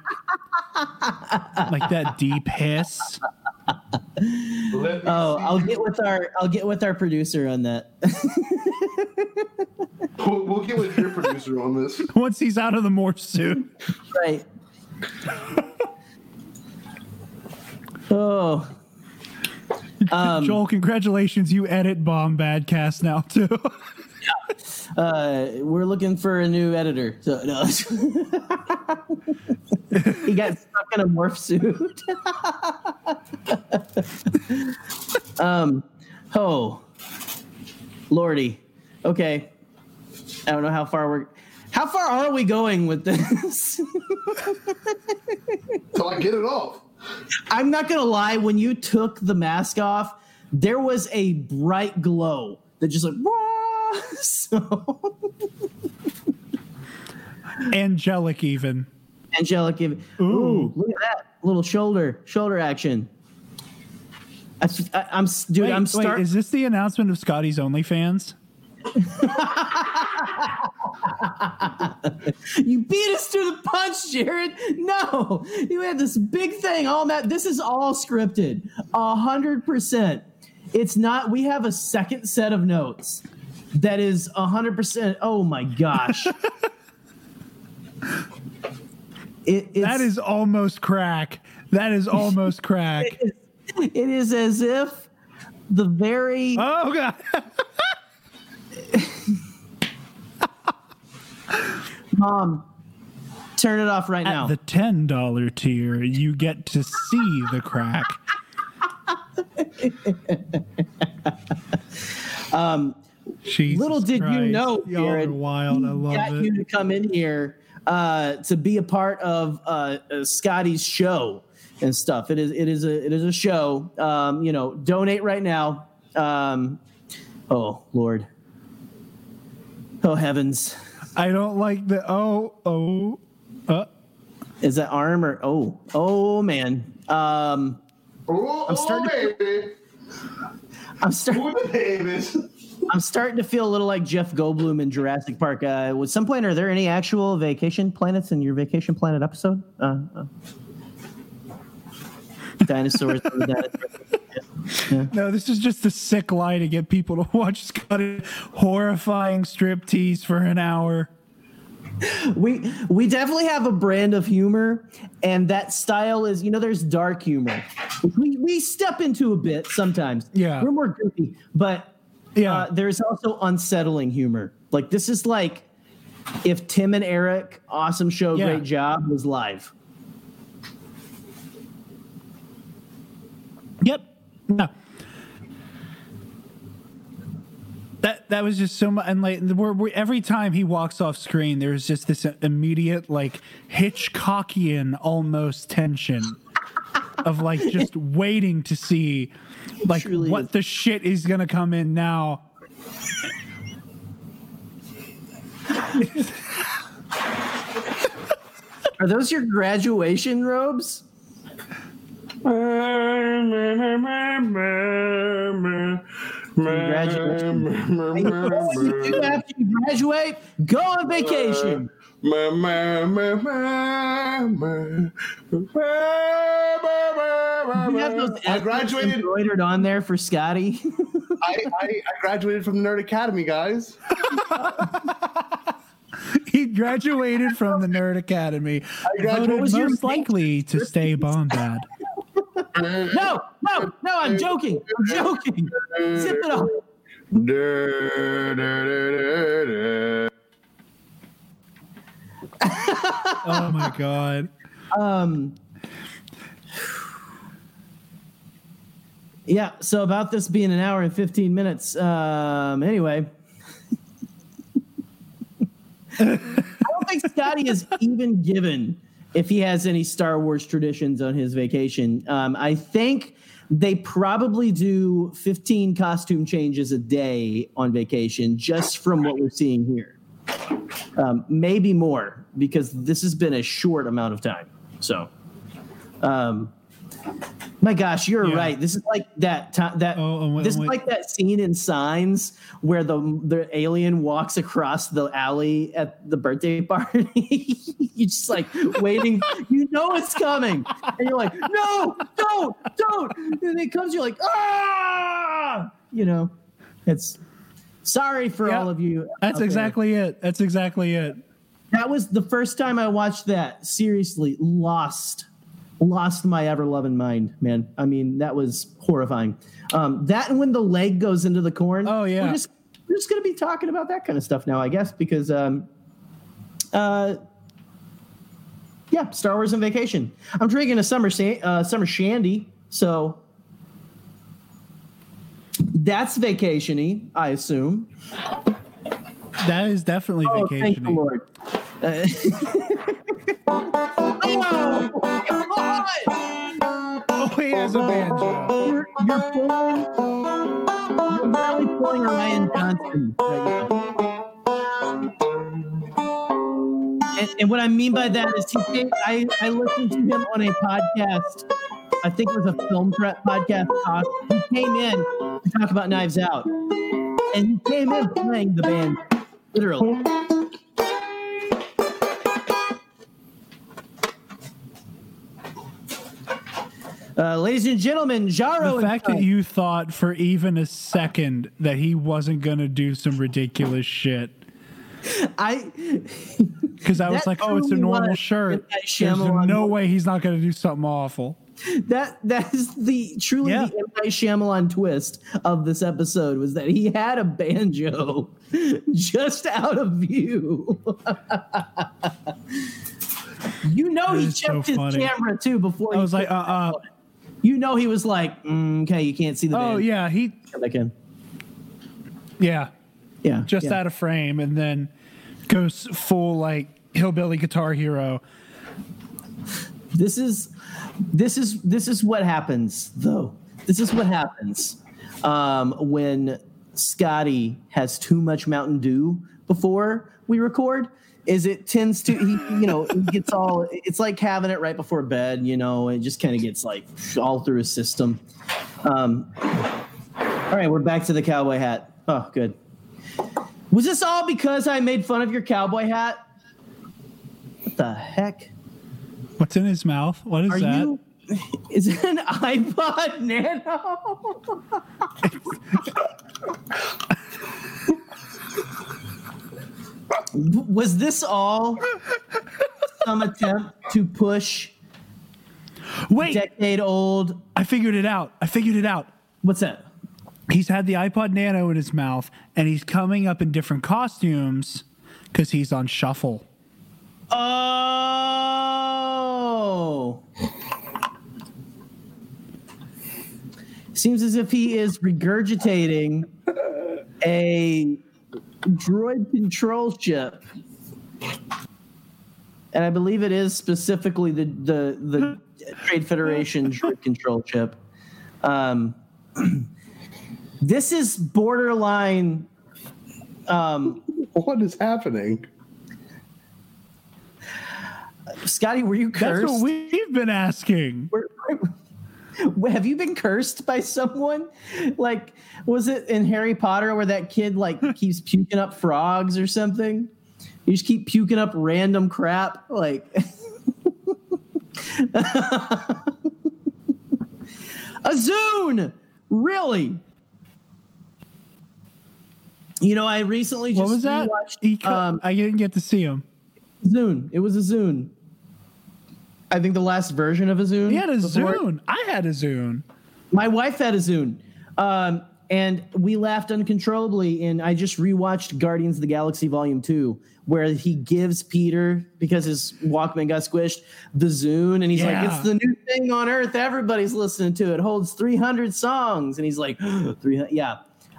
like that deep hiss. oh, I'll get with our I'll get with our producer on that. We'll, we'll get with your producer on this. Once he's out of the morph suit. right. Oh. Um, Joel, congratulations. You edit Bombad Cast now, too. uh, we're looking for a new editor. So no. he got stuck in a morph suit. um, oh, lordy. Okay, I don't know how far we're. How far are we going with this? Till I get it off. I'm not gonna lie. When you took the mask off, there was a bright glow that just like. "Wah!" So Angelic, even. angelic. Ooh. Ooh. look at that little shoulder shoulder action. I, am dude. Wait, I'm wait, is this the announcement of Scotty's OnlyFans? You beat us to the punch, Jarod. No, you had this big thing. All that. This is all scripted. A hundred percent. It's not. We have a second set of notes that is a hundred percent. Oh my gosh. It, That is almost crack. That is almost crack. It is as if the very. Oh, God. Mom, turn it off right now. The $10 tier, you get to see the crack. Um, Jesus Little did you Christ. know, Y'all Jarod, wild. I love got it. you to come in here uh, to be a part of uh, uh, Scotty's show and stuff. It is it is a it is a show. Um, you know, donate right now. Um, oh Lord, oh heavens, I don't like the oh oh. Uh, is that arm or oh oh man? Um, Oh, I'm starting oh, baby. I'm starting. Who the babies? I'm starting to feel a little like Jeff Goldblum in Jurassic Park. Uh, some point, are there any actual vacation planets in your Vacation Planet episode? Uh, uh. Dinosaurs. dinosaurs. no, this is just a sick lie to get people to watch Scotty horrifying striptease for an hour. we we definitely have a brand of humor, and that style is you know there's dark humor. We we step into a bit sometimes. Yeah. we're more goofy, but Yeah. uh, there's also unsettling humor. Like this is like if Tim and Eric, awesome show, Yeah. great job, was live. Yep. No. that that was just so much and like we're, we every time he walks off screen there's just this immediate like hitchcockian almost tension of like just waiting to see like Truly what is. the shit is gonna come in now Are those your graduation robes? Congratulations. What you do after you graduate? Go on vacation. You have those I graduated. embroidered on there for Scotty. I, I, I graduated from the Nerd Academy, guys. he graduated from the nerd academy graduated- voted was your most main- likely to stay Bombad no, no, no, I'm joking. I'm joking. Zip it up. Oh my god Um, yeah, so about this being an hour and 15 minutes. Um, anyway, I don't think Scotty is even given if he has any Star Wars traditions on his vacation. Um, I think they probably do 15 costume changes a day on vacation, just from what we're seeing here. Um, maybe more because this has been a short amount of time. So, um, my gosh, you're Yeah. right. This is like that that Oh, when- this is like that scene in Signs where the the alien walks across the alley at the birthday party. you're just like waiting. You know it's coming, and you're like, no, don't, don't. And it comes. You're like, ah, you know. It's sorry for Yeah. all of you. that's out there. exactly it that's exactly it That was the first time I watched that. Seriously, lost, lost my ever loving mind, man. I mean, that was horrifying. Um, that and when the leg goes into the corn. Oh, yeah. we're just we're just gonna be talking about that kind of stuff now, I guess, because um, uh, yeah, Star Wars and vacation. I'm drinking a summer sa- uh, summer shandy, so that's vacationy, I assume. that is definitely Oh, thank the Lord. Uh, oh, oh he has a banjo You're, you're pulling, you're really pulling a Rian Johnson right now. And, and what I mean by that is he I, I listened to him on a podcast. I think it was a film prep podcast talk. He came in to talk about Knives Out. And he came in playing the band, literally. Uh, ladies and gentlemen, Jayro. the fact that you thought for even a second that he wasn't gonna do some ridiculous shit I because I was like, oh, it's a normal shirt. There's no way he's not gonna do something awful. That that is the truly Yeah. the M. Shyamalan twist of this episode was that he had a banjo just out of view. you know That he is so checked his funny. camera too before. I he was like, uh, uh. You know he was like, mm, okay, you can't see the. Oh band. yeah, he Come back in. yeah, Yeah, just yeah. out of frame, and then goes full like hillbilly guitar hero. This is this is this is what happens though. This is what happens um, when scotty has too much mountain dew before we record. Is it tends to he you know it gets all it's like having it right before bed you know it just kind of gets like all through his system. Um, all right we're back to the cowboy hat. Oh good. Was this all because i made fun of your cowboy hat? What the heck What's in his mouth? What is are that? you? Is it an iPod Nano? Was this all some attempt to push Wait, decade old? I figured it out. I figured it out. What's that? He's had the iPod Nano in his mouth, and he's coming up in different costumes because he's on shuffle. Oh. Seems as if he is regurgitating a droid control ship. And I believe it is specifically the the, the Trade Federation droid control ship. Um, this is borderline um, What is happening? Scotty, were you cursed? That's what we've been asking. Were- have you been cursed by someone? Like, was it in Harry Potter where that kid like keeps puking up frogs or something? You just keep puking up random crap, like. A Zune, really? You know, I recently just What was that? rewatched, um, I didn't get to see him. Zune. It was a Zune. I think the last version of a Zune. He had a before- Zune. I had a Zune. My wife had a Zune. Um, and we laughed uncontrollably. And I just rewatched Guardians of the Galaxy Volume 2, where he gives Peter, because his Walkman got squished, the Zune. And he's Yeah. like, it's the new thing on earth. Everybody's listening to it. It holds 300 songs. And he's like, 300. Yeah.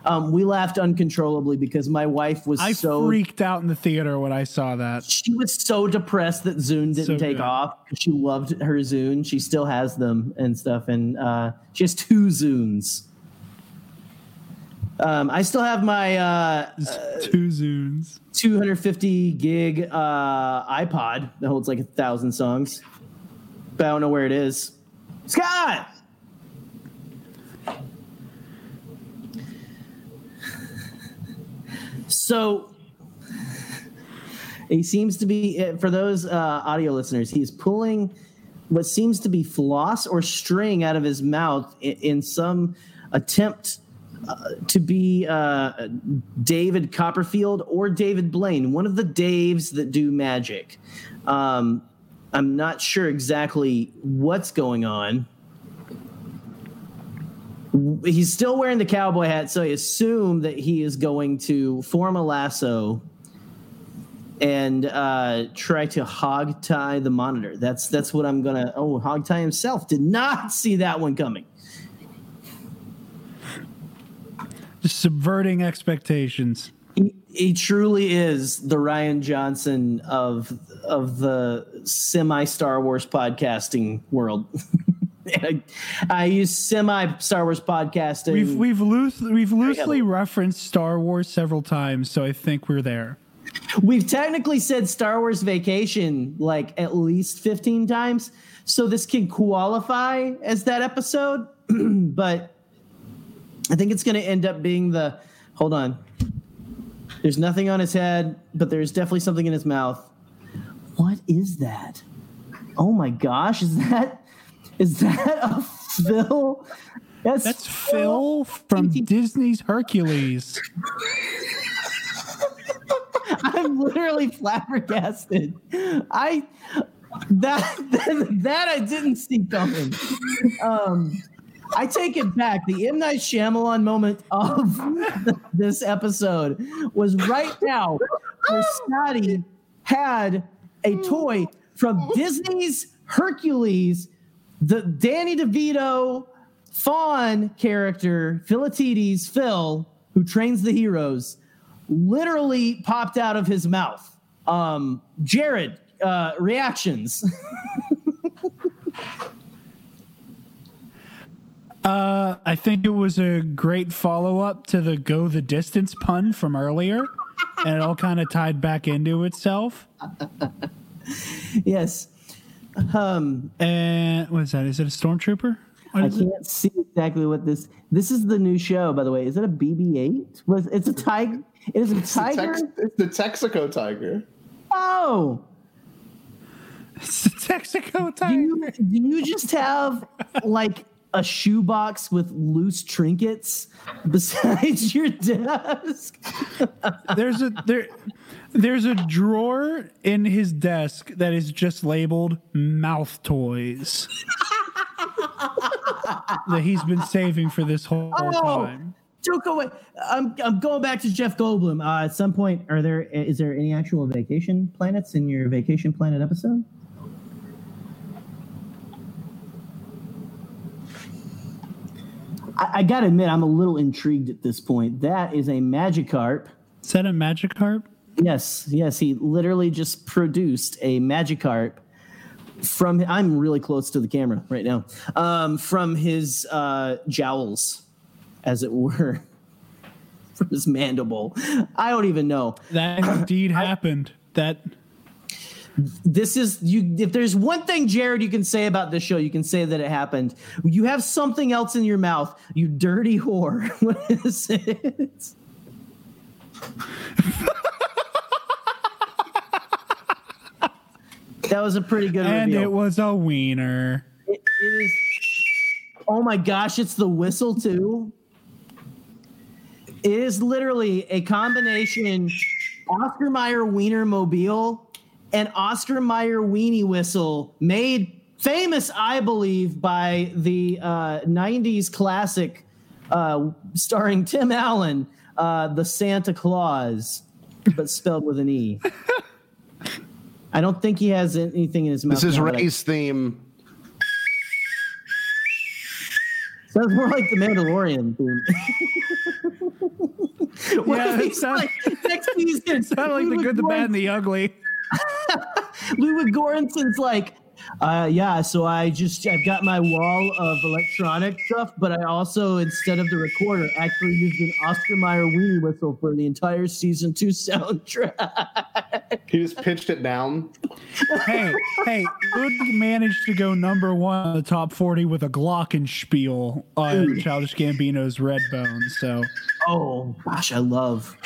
Um, we laughed uncontrollably because my wife was I so freaked out in the theater when I saw that. she was so depressed that Zune didn't So take good. off. She loved her Zune. She still has them and stuff, and uh, she has two Zunes. Um, I still have my uh, Two Zunes. 250 gig uh, iPod that holds like a thousand songs, but I don't know where it is. Scott. So he seems to be uh, for those uh, audio listeners. He's pulling what seems to be floss or string out of his mouth in, in some attempt uh, to be uh, David Copperfield or David Blaine, one of the Daves that do magic. Um, I'm not sure exactly what's going on. He's still wearing the cowboy hat, so I assume that he is going to form a lasso and uh, try to hog tie the monitor. That's that's what I'm gonna. Oh, hog tie himself did not see that one coming. Just subverting expectations. He, he truly is the Rian Johnson of of the semi Star Wars podcasting world. I, I use semi Star Wars podcasting. We've we've loose we've loosely referenced Star Wars several times, so I think we're there. We've technically said Star Wars Vacation like at least 15 times. So this can qualify as that episode, but I think it's going to end up being the hold on. There's nothing on his head, but there's definitely something in his mouth. What is that? Oh my gosh, is that is that a Phil? That's Phil from Disney's Hercules. I'm literally flabbergasted. I that that I didn't see coming. Um, I take it back. The M Night Shyamalan moment of this episode was right now where Scotty had a toy from Disney's Hercules, the Danny DeVito fawn character, Philatides, Phil, who trains the heroes, literally popped out of his mouth. Um, Jarod, uh, reactions. Uh, I think it was a great follow up to the "Go the Distance" pun from earlier, and it all kind of tied back into itself. yes. Um, And what is that? Is it a stormtrooper? What I can't see exactly what this. This is the new show, by the way. Is it a BB-8? Was it's a tiger? It is a It's the, tiger. Tex- it's the Texaco tiger. Oh, It's the Texaco do you, tiger. do you just have like a shoebox with loose trinkets besides your desk? There's a there. There's a drawer in his desk that is just labeled mouth toys that he's been saving for this whole Oh. time. Go away. I'm, I'm going back to Jeff Goldblum. Uh, at some point, are there is there any actual vacation planets in your vacation planet episode? I, I gotta admit, I'm a little intrigued at this point. That is a Magikarp. Is that a Magikarp? Yes, yes, he literally just produced a Magikarp from. I'm really close to the camera right now. Um, from his uh, jowls, as it were, from his mandible. I don't even know. That indeed happened. That this is you if there's one thing Jarod you can say about this show you can say that it happened you have something else in your mouth you dirty whore what is it that was a pretty good and reveal. it was a wiener. It- it is oh my gosh it's the whistle too it is literally a combination oscar Mayer wiener mobile and oscar Mayer weenie whistle made famous i believe by the uh, 90s classic uh, starring tim allen uh, the santa claus but spelled with an e i don't think he has anything in his mouth This is now, but I- Rey's theme. Sounds more like the Mandalorian theme. what Yeah, if it he's sound- like next season? Kind of like the good, the bad, and the ugly. Ludwig Göransson's like, uh, yeah, so I just I've got my wall of electronic stuff, but I also instead of the recorder actually used an Oscar Mayer weenie whistle for the entire season two soundtrack. He just pitched it down. hey, hey, Ludwig managed to go number one on the top 40 with a Glockenspiel on Childish Gambino's Redbone. So, Oh gosh, I love.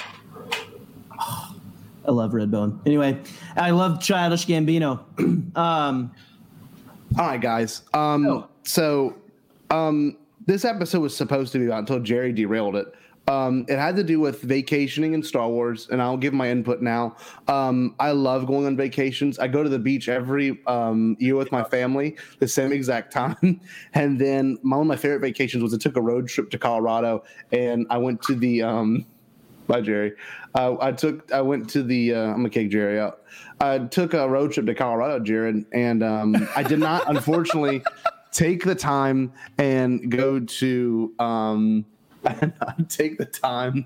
I love Redbone. Anyway, I love Childish Gambino. um, All right, guys. Um, Oh. so um, this episode was supposed to be about until Gerry derailed it. Um, it had to do with vacationing in Star Wars, and I'll give my input now. Um, I love going on vacations. I go to the beach every um, year with my family, the same exact time. And then my, one of my favorite vacations was I took a road trip to Colorado, and I went to the um, Bye, Gerry. Uh, I took. I went to the. Uh, I'm gonna kick Gerry out. I took a road trip to Colorado, Jarod, and um, I did not, unfortunately, take the time and go to. Um, take the time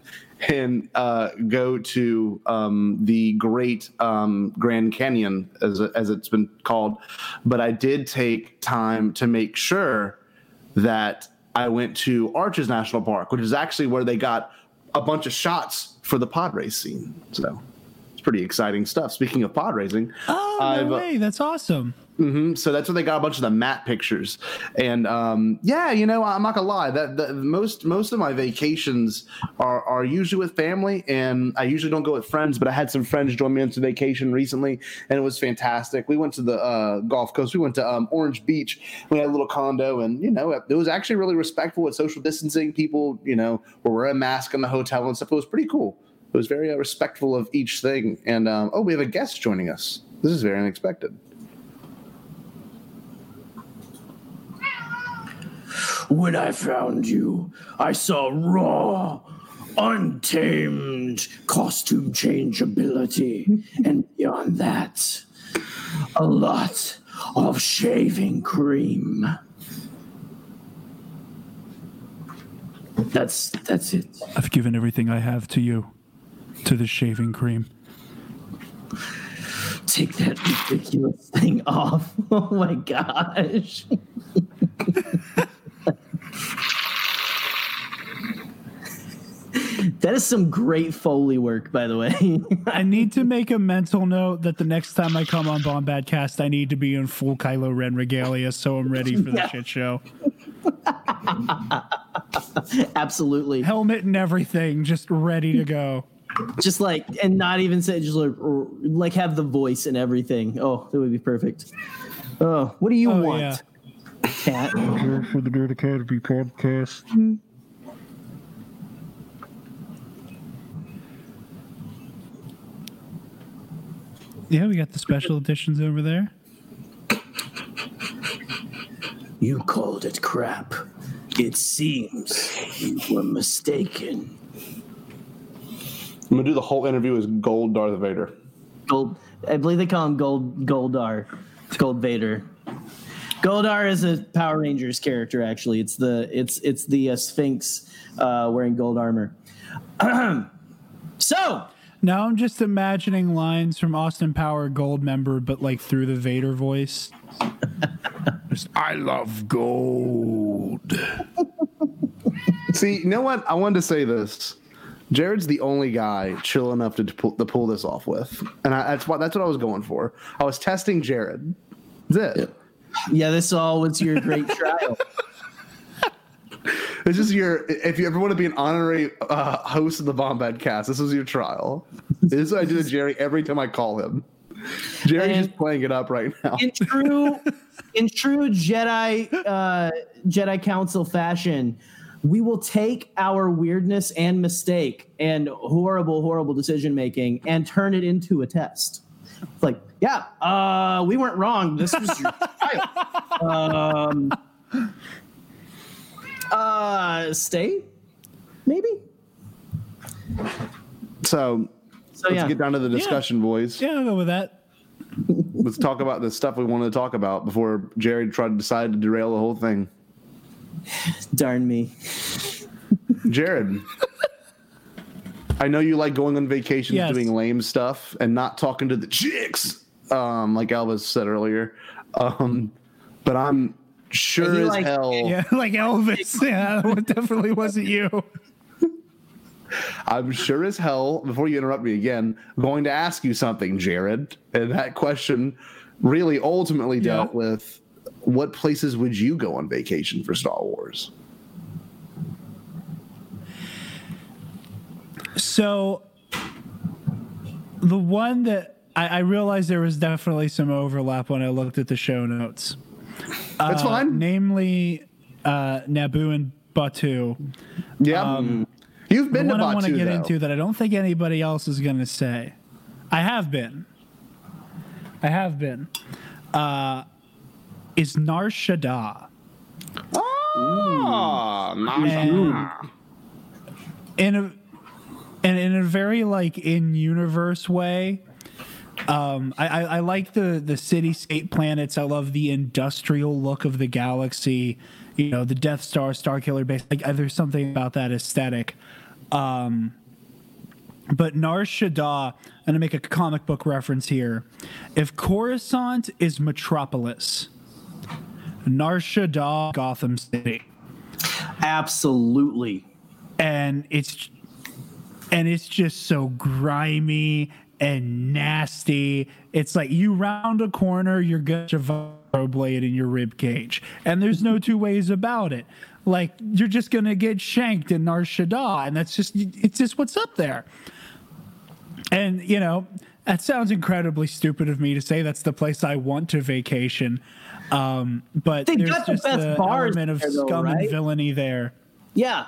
and uh, go to um, the Great um, Grand Canyon, as as it's been called, but I did take time to make sure that I went to Arches National Park, which is actually where they got a bunch of shots for the pod race scene. So it's pretty exciting stuff. Speaking of pod racing, oh, I've, no uh, way. That's awesome. Mhm, so that's where they got a bunch of the map pictures. And um, yeah, you know, I'm not gonna lie. That, that most most of my vacations are are usually with family, and I usually don't go with friends. But I had some friends join me on some vacation recently, and it was fantastic. We went to the uh, Gulf Coast. We went to um, Orange Beach. We had a little condo, and you know, it was actually really respectful with social distancing. People, you know, were wearing masks in the hotel and stuff. It was pretty cool. It was very uh, respectful of each thing. And um, oh, we have a guest joining us. This is very unexpected. When I found you, I saw raw, untamed costume change ability, and beyond that, a lot of shaving cream. That's that's it. I've given everything I have to you, to the shaving cream. Take that ridiculous thing off. Oh my gosh. that is some great Foley work, by the way. I need to make a mental note that the next time I come on Bombadcast, I need to be in full Kylo Ren regalia, so I'm ready for the Yeah. shit show. Absolutely. Helmet and everything, just ready to go. Just like, and not even say, just like, like have the voice and everything. Oh, that would be perfect. Oh, what do you Oh, want, yeah. Cat? For the Nerd Academy podcast. Mm-hmm. Yeah, we got the special editions over there. You called it crap. It seems you were mistaken. I'm gonna do the whole interview as Gold Darth Vader. Gold. I believe they call him Gold Goldar. It's gold Vader. Goldar is a Power Rangers character. Actually, it's the it's it's the uh, Sphinx uh, wearing gold armor. so Now I'm just imagining lines from Austin Power Gold member, but like through the Vader voice. Just, I love gold. See, you know what? I wanted to say this. Jarod's the only guy chill enough to pull, to pull this off with, and I, that's what that's what I was going for. I was testing Jarod. That's it. yeah, this all was your great trial. This is your. If you ever want to be an honorary uh, host of the Bombad Cast, this is your trial. This is what I do to Gerry every time I call him. Gerry's And- just playing it up right now. in true in true Jedi uh, Jedi Council fashion, we will take our weirdness and mistake and horrible, horrible decision making and turn it into a test. It's like, yeah, uh, we weren't wrong. This was your style. Um, uh, stay, maybe. So So let's yeah, get down to the discussion, boys. Yeah, I'll go with that. Let's talk about the stuff we wanted to talk about before Jarod tried to decide to derail the whole thing. darn me. Jarod, I know you like going on vacations Yes. doing lame stuff and not talking to the chicks, um, like Elvis said earlier. Um, but I'm sure He as like- hell. Yeah, like Elvis. Yeah, that definitely wasn't you. I'm sure as hell, before you interrupt me again, going to ask you something, Jarod. And that question really ultimately Yeah. dealt with what places would you go on vacation for Star Wars? So the one that I, I realized there was definitely some overlap when I looked at the show notes. That's Uh, fine. Namely, uh, Naboo and Batuu. Yeah. You've been the to one I want to get though. into that I don't think anybody else is going to say. I have been. I have been. Uh, is Nar Shaddaa. Ah, And in a and in a very like in universe way. Um, I, I, I like the the cityscape planets. I love the industrial look of the galaxy. You know, the Death Star, Star Killer base. Like, uh, there's something about that aesthetic. Um, but Nar Shaddaa, I'm gonna make a comic book reference here. If Coruscant is Metropolis, Nar Shaddaa, Gotham City Absolutely. and it's and it's just so grimy and nasty. It's like you round a corner, you're gonna a blade in your rib cage, and there's no two ways about it. Like you're just gonna get shanked in Nar Shaddaa, and that's just it's just what's up there. And you know that sounds incredibly stupid of me to say. That's the place I want to vacation. Um, but They there's got the just best the bars element of there, though, scum right? and villainy there. Yeah.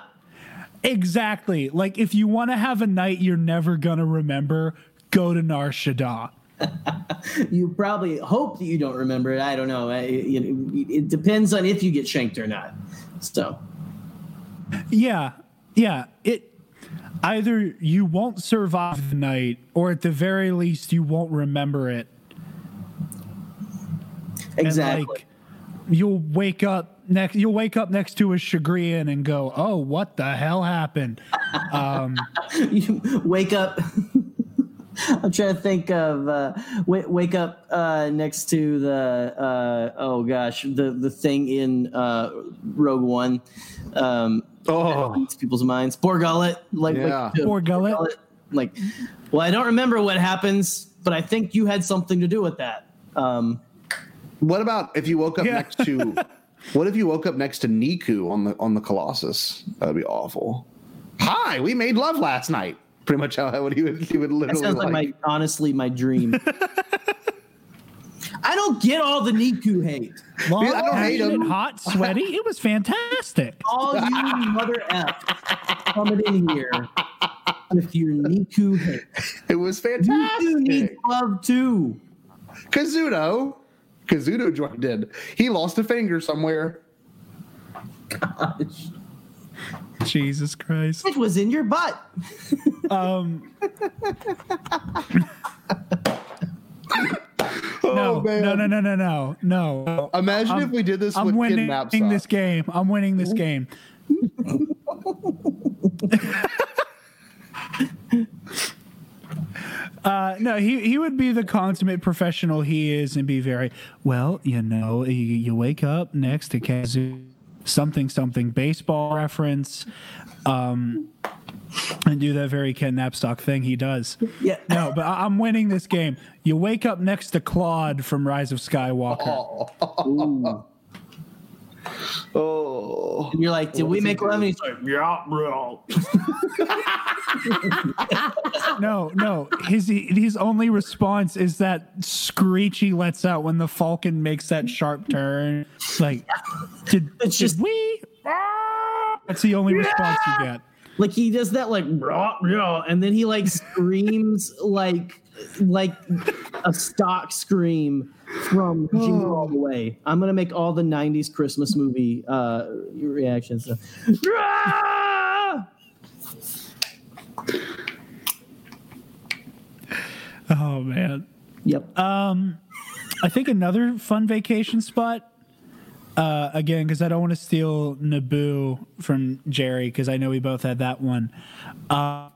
Exactly. Like if you want to have a night you're never gonna remember, go to Nar Shaddaa. You probably hope that you don't remember it. I don't know. It, it- it depends on if you get shanked or not. So, Yeah, yeah. It either you won't survive the night, or at the very least you won't remember it. Exactly. like, you'll wake up next. You'll wake up next to a Chagrian and go, "Oh, what the hell happened?" um, you wake up. I'm trying to think of uh, wake, wake up uh, next to the uh, oh gosh the the thing in uh, Rogue One. Um, Oh, people's minds. Bor Gullet, like wake Yeah. up to Bor Gullet? Like, well, I don't remember what happens, but I think you had something to do with that. Um, what about if you woke up Yeah. next to? What if you woke up next to Neeku on the on the Colossus? That'd be awful. Hi, we made love last night. Pretty much how what he would he would that sounds like, like. my honestly my dream. I don't get all the Neeku hate. Long, I don't hate passionate, him. hot, sweaty. It was fantastic. all you mother f coming in here with your Neeku hate. It was You two need love too. Kazuda, Kazuda joined in. He lost a finger somewhere. Gosh. Jesus Christ. It was in your butt. Um, Oh No. man. no, no, no, no, no, no. Imagine I'm- if we did this I'm with winning kidnap this game. I'm winning this game. Uh, no, he, he would be the consummate professional he is and be very, well, you know, you, you wake up next to Kazoo, something, something baseball reference, um, and do that very Ken Napstock thing he does. Yeah. No, but I, I'm winning this game. You wake up next to Klaud from Rise of Skywalker. Ooh. Oh, And you're like, did we make love? And he's like, yeah, bro. No, no. His his only response is that screech he lets out when the Falcon makes that sharp turn. It's like, did, It's did just- we? Ah! That's the only response you get. Like he does that like rah, rah, and then he like screams like like a stock scream from Jingle All the Way. I'm gonna make all the '90s Christmas movie uh, reactions. So. Oh man. Yep. Um, I think another fun vacation spot. Uh, again, because I don't want to steal Naboo from Gerry, because I know we both had that one. Uh,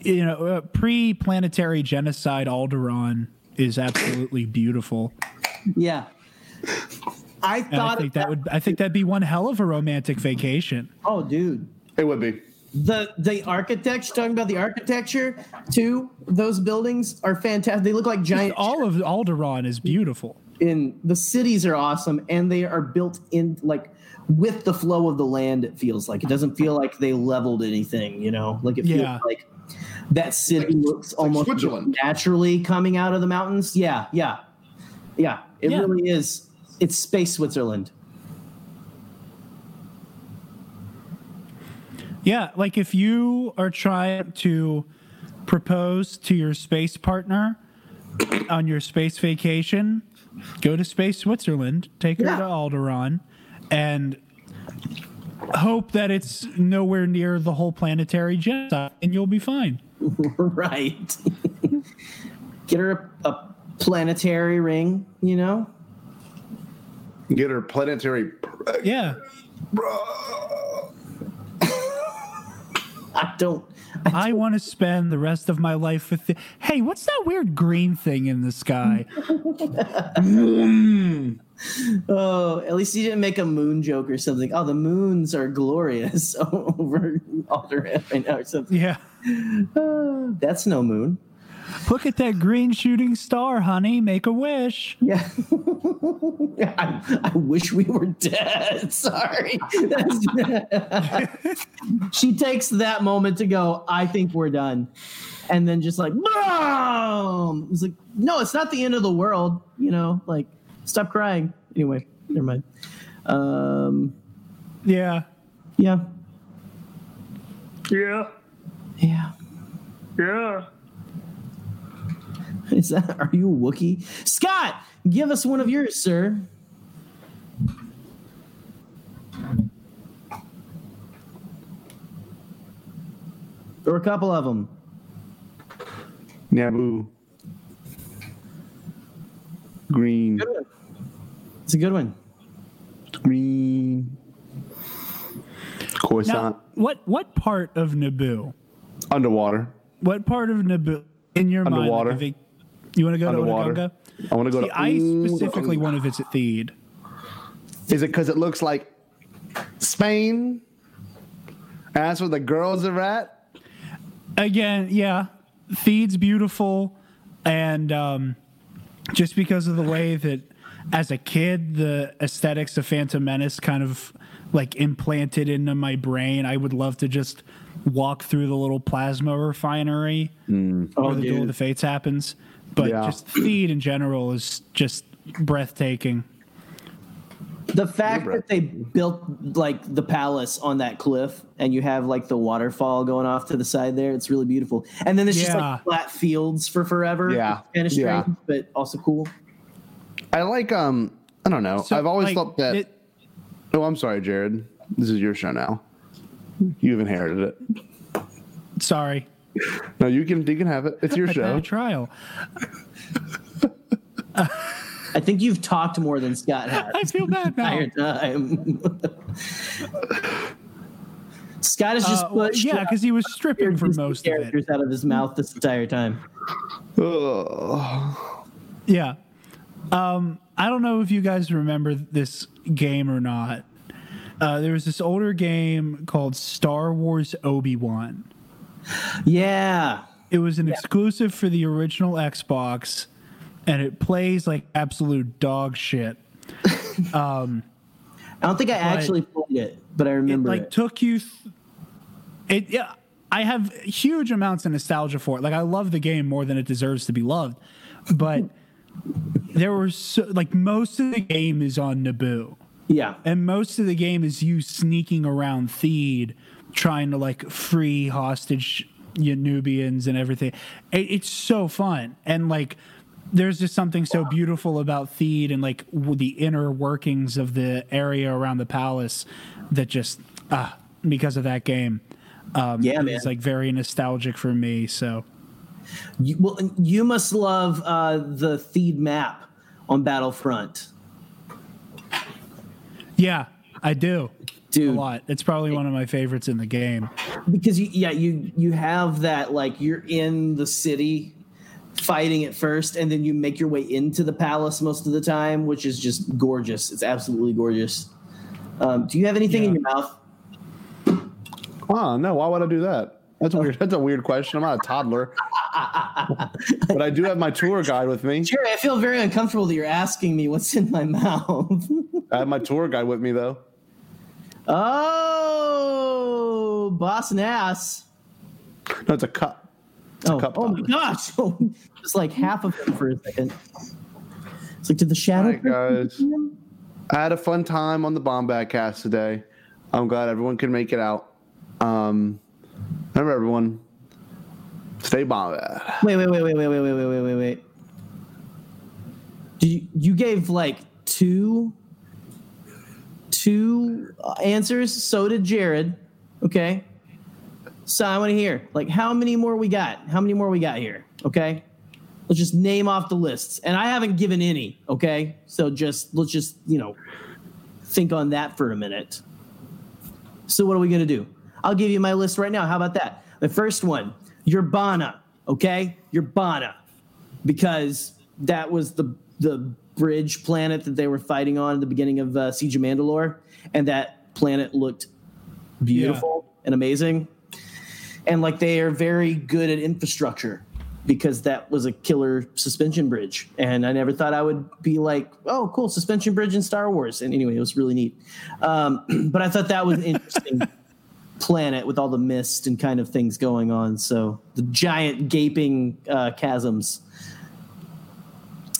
you know, uh, pre-planetary genocide Alderaan is absolutely beautiful. yeah. I And I thought think that would I think that'd be one hell of a romantic vacation. Oh, dude. it would be. The the architecture talking about the architecture too. Those buildings are fantastic. They look like giant. All of Alderaan is beautiful. And the cities are awesome and they are built in like with the flow of the land it feels like it doesn't feel like they leveled anything you know like it feels Yeah. like that city looks almost Switzerland. naturally coming out of the mountains yeah yeah yeah it Yeah. really is it's space switzerland Yeah, like if you are trying to propose to your space partner on your space vacation, go to space Switzerland, take her Yeah. to Alderaan, and hope that it's nowhere near the whole planetary genocide, and you'll be fine. right get her a, a planetary ring you know Get her planetary. Yeah. i don't I want to spend the rest of my life with the. Hey, what's that weird green thing in the sky? Oh, at least he didn't make a moon joke or something. Oh, the moons are glorious over Alderaan right now or something. Yeah. Uh, that's no moon. Look at that green shooting star, honey. Make a wish. Yeah. I, I wish we were dead. Sorry. That's- she takes that moment to go, I think we're done. And then just like, boom! It's like, no, it's not the end of the world. You know, like, stop crying. Anyway, never mind. Um, Yeah. yeah. Yeah. Yeah. Yeah. Is that are you a Wookie? Scott, give us one of yours, sir. There Or a couple of them. Naboo. Green. It's a good one. Green. Coruscant. Now, what what part of Naboo? Underwater. What part of Naboo in your Underwater. mind? like, you want to go Underwater. to Otoh Gunga? I want to go See, to. I specifically want to visit Theed. Is it because it looks like Spain? And that's where the girls are at? Again, yeah, Theed's beautiful, and um, just because of the way that, as a kid, the aesthetics of Phantom Menace kind of like implanted into my brain, I would love to just walk through the little plasma refinery Oh, where the Duel of the Fates happens. But Yeah. just Theed in general is just breathtaking. The fact that they built like the palace on that cliff and you have like the waterfall going off to the side there, it's really beautiful. And then it's just like flat fields for forever. Yeah. Kind of strange, Yeah. but also cool. I like, um, I don't know. So, I've always like, thought that. it- oh, I'm sorry, Jarod. This is your show now. You've inherited it. sorry, No, you can you can have it. It's your I've show. a trial. I think you've talked more than Scott has. I feel bad now. entire time. Scott has just Uh, yeah, because he was stripping for Disney most of it. characters out of his mouth this entire time. Oh. Yeah. Um, I don't know if you guys remember this game or not. Uh, there was this older game called Star Wars Obi Wan. Yeah. It was an exclusive for the original Xbox, and it plays like absolute dog shit. I don't think I actually played it, but I It remember like it. took you. Th- it yeah. I have huge amounts of nostalgia for it. Like I love the game more than it deserves to be loved, but there were so like most of the game is on Naboo. Yeah. And most of the game is you sneaking around Theed, trying to like free hostage Nubians and everything. It, it's so fun. And like, there's just something so beautiful about Theed and like w- the inner workings of the area around the palace that just, ah, because of that game. Um, Yeah, man. It's like very nostalgic for me. So, You, well, you must love uh, the Theed map on Battlefront. Yeah, I do. Dude. A lot. It's probably one of my favorites in the game. because you yeah you you have that like you're in the city fighting at first and then you make your way into the palace most of the time which is just gorgeous it's absolutely gorgeous um, do you have anything in your mouth Oh no, why would I do that? That's weird. That's a weird question. I'm not a toddler, but I do have my tour guide with me. Gerry, I feel very uncomfortable that you're asking me what's in my mouth. I had my tour guide with me though. oh, Boss Nass. No, it's a cup. Oh, cup oh my gosh. Just like half of it for a second. It's like, did the shadow. All right, guys. I had a fun time on the Bombad Cast today. I'm glad everyone could make it out. Um, remember, everyone, stay Bombad. Wait, wait, wait, wait, wait, wait, wait, wait, wait, wait, wait. You, you gave like two two answers. So did Jarod. Okay. So I want to hear like how many more we got? How many more we got here? Okay. Let's just name off the lists. And I haven't given any. Okay. So just let's just you know think on that for a minute. So what are we gonna do? I'll give you my list right now. How about that? The first one, Urbana. Okay, Urbana, because that was the the bridge planet that they were fighting on at the beginning of uh, Siege of Mandalore, and that planet looked beautiful and amazing. And like they are very good at infrastructure because that was a killer suspension bridge. And I never thought I would be like, oh, cool, suspension bridge in Star Wars. And anyway, it was really neat. Um, but I thought that was an interesting planet with all the mist and kind of things going on. So the giant gaping uh, chasms.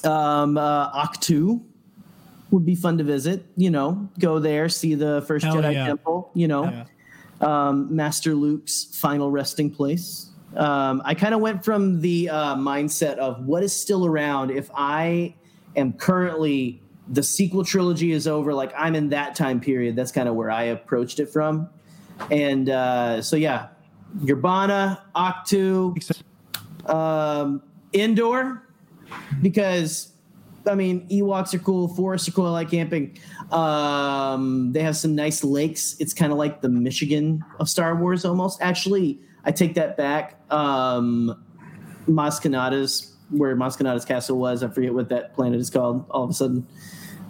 Um, uh, Ahch-To would be fun to visit. You know, go there, see the first Hell Jedi yeah. temple. You know, Yeah. um, Master Luke's final resting place. Um, I kind of went from the uh, mindset of what is still around if I am currently the sequel trilogy is over, like I'm in that time period. That's kind of where I approached it from. And uh, so, yeah, Urbana, Ahch-To, um, Endor, because I mean, Ewoks are cool, forests are cool. I like camping. Um, they have some nice lakes. It's kind of like the Michigan of Star Wars, almost. Actually, I take that back. Um, Maz Kanata's where Maz Kanata's castle was. I forget what that planet is called. All of a sudden,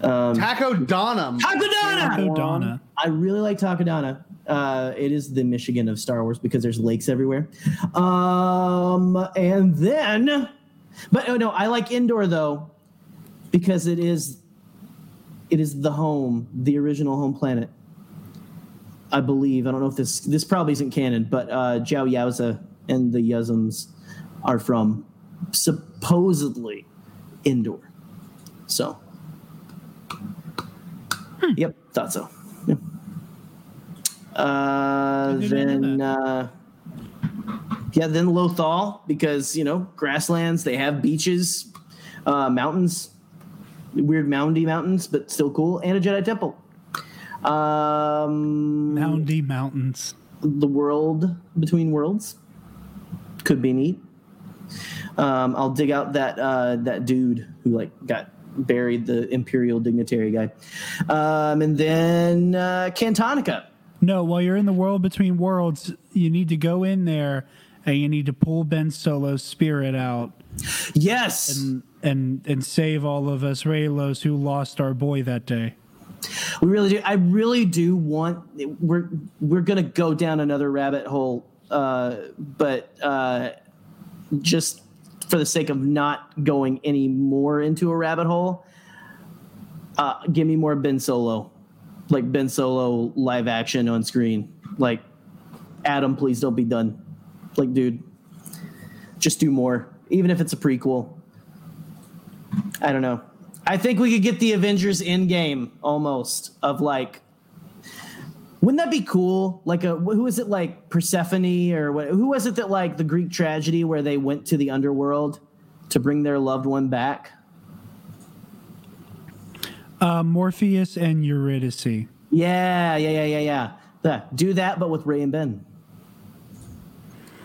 um, Taco Donna. Takodana. Donna. I really like Takodana. Uh, it is the Michigan of Star Wars because there's lakes everywhere. Um, and then, but oh no, I like Endor though because it is it is the home, the original home planet. I believe. I don't know if this this probably isn't canon, but uh, Joh Yowza and the Yuzzums are from supposedly Endor. So, yep, thought so. Yep. Uh, then, uh, yeah, then Lothal because you know grasslands. They have beaches, uh, mountains, weird moundy mountains, but still cool, and a Jedi temple. Um, Moundy Mountains. the world between worlds could be neat. Um, I'll dig out that uh, that dude who like got buried, the imperial dignitary guy, um, and then uh, Cantonica. No, while you're in the world between worlds, you need to go in there and you need to pull Ben Solo's spirit out Yes, and and, and save all of us Reylos who lost our boy that day. we really do. I really do want. We're we're gonna go down another rabbit hole, uh, but uh, just for the sake of not going any more into a rabbit hole, uh, give me more Ben Solo, like Ben Solo live action on screen. Like, Adam, please don't be done. Like, dude, just do more, even if it's a prequel. I don't know. I think we could get the Avengers Endgame almost of like. Wouldn't that be cool? Like a who is it like Persephone or what? Who was it that like the Greek tragedy where they went to the underworld to bring their loved one back? Uh, Morpheus and Eurydice. Yeah, yeah, yeah, yeah, yeah. Yeah, Do that, but with Rey and Ben.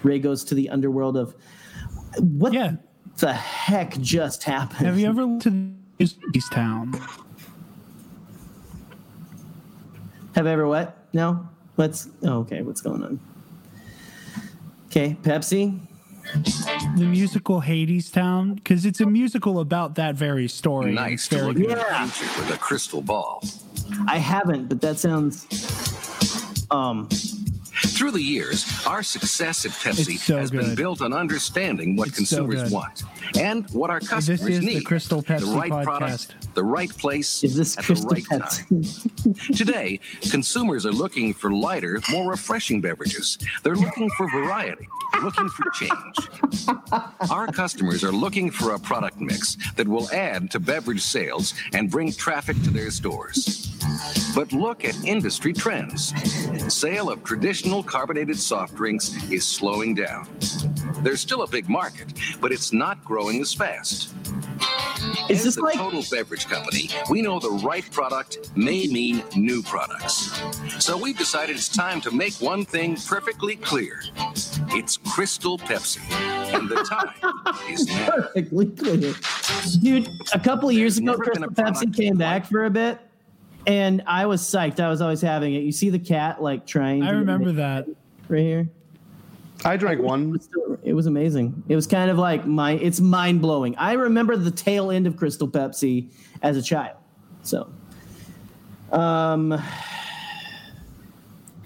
Rey goes to the underworld of what Yeah. the heck just happened? Have you ever looked to East Town? Have I ever what? No. What's oh, okay? What's going on? Okay, Pepsi. The musical Hadestown? Because it's a musical about that very story. Nice It's to look at Yeah. the future with a crystal ball. I haven't, but that sounds. Um, Through the years, our success at Pepsi so has been built on understanding what It's consumers good. want and what our customers this is the need. Crystal Pepsi the right podcast. product, the right place, is this at Crystal the right time. Today, consumers are looking for lighter, more refreshing beverages. They're looking for variety, looking for change. Our customers are looking for a product mix that will add to beverage sales and bring traffic to their stores. But look at industry trends. Sale of traditional carbonated soft drinks is slowing down. There's still a big market, but it's not growing as fast. Is As this the like total beverage company, we know the right product may mean new products. So we've decided it's time to make one thing perfectly clear. It's Crystal Pepsi. And the time is now. perfectly clear? Dude, a couple of years There's ago, never been Crystal a Pepsi came back for a bit, and I was psyched. I was always having it. You see the cat like trying. I remember that. right here. I drank It one. was, still- it was amazing. It was kind of like my. It's mind blowing. I remember the tail end of Crystal Pepsi as a child. So, um,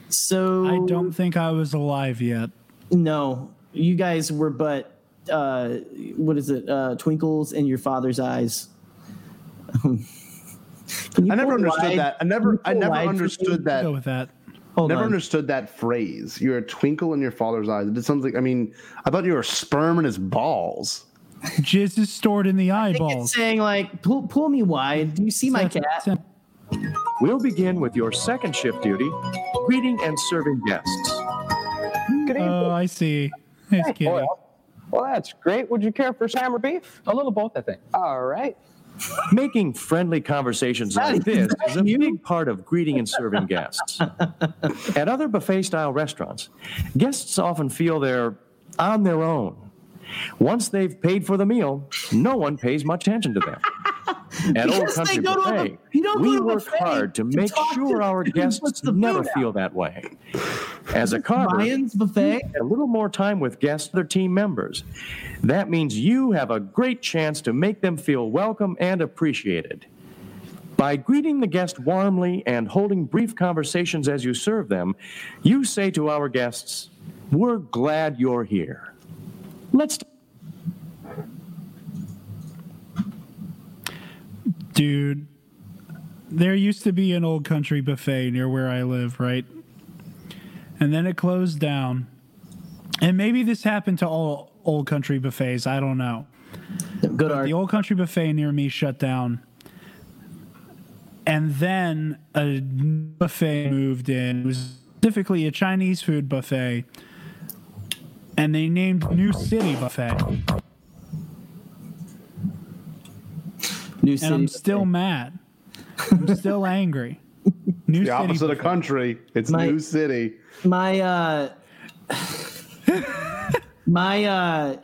so I don't think I was alive yet. No, you guys were but uh, what is it? Uh, twinkles in your father's eyes. Can I never understood wide- that. I never, I never wide for me? understood that. Go with that. Hold Never on. understood that phrase. You're a twinkle in your father's eyes. It sounds like I mean, I thought you were a sperm in his balls. Jizz is stored in the I think it's eyeballs. saying like pull pull me wide. Do you see my cat? We'll begin with your second shift duty, greeting and serving guests. Good evening. Oh, I see. It's kitty. Well, well, that's great. Would you care for ham or beef? A little both, I think. All right. Making friendly conversations like this is a big part of greeting and serving guests. At other buffet style restaurants, guests often feel they're on their own. Once they've paid for the meal, no one pays much attention to them. At Old Because they Country go to a Buffet, go we work hard to to make talk to sure our dude who puts guests never out. feel that way. As a carver, Ryan's buffet. a little more time with guests their team members. That means you have a great chance to make them feel welcome and appreciated. By greeting the guest warmly and holding brief conversations as you serve them, you say to our guests, We're glad you're here. Let's Dude, there used to be an old country buffet near where I live, right? And then it closed down. And maybe this happened to all old country buffets. I don't know. Good art. The old country buffet near me shut down. And then a buffet moved in. It was specifically a Chinese food buffet. And they named New City Buffet. New And. I'm still mad. I'm still angry. New The City opposite of Buffet. country. It's My- New City. my uh my uh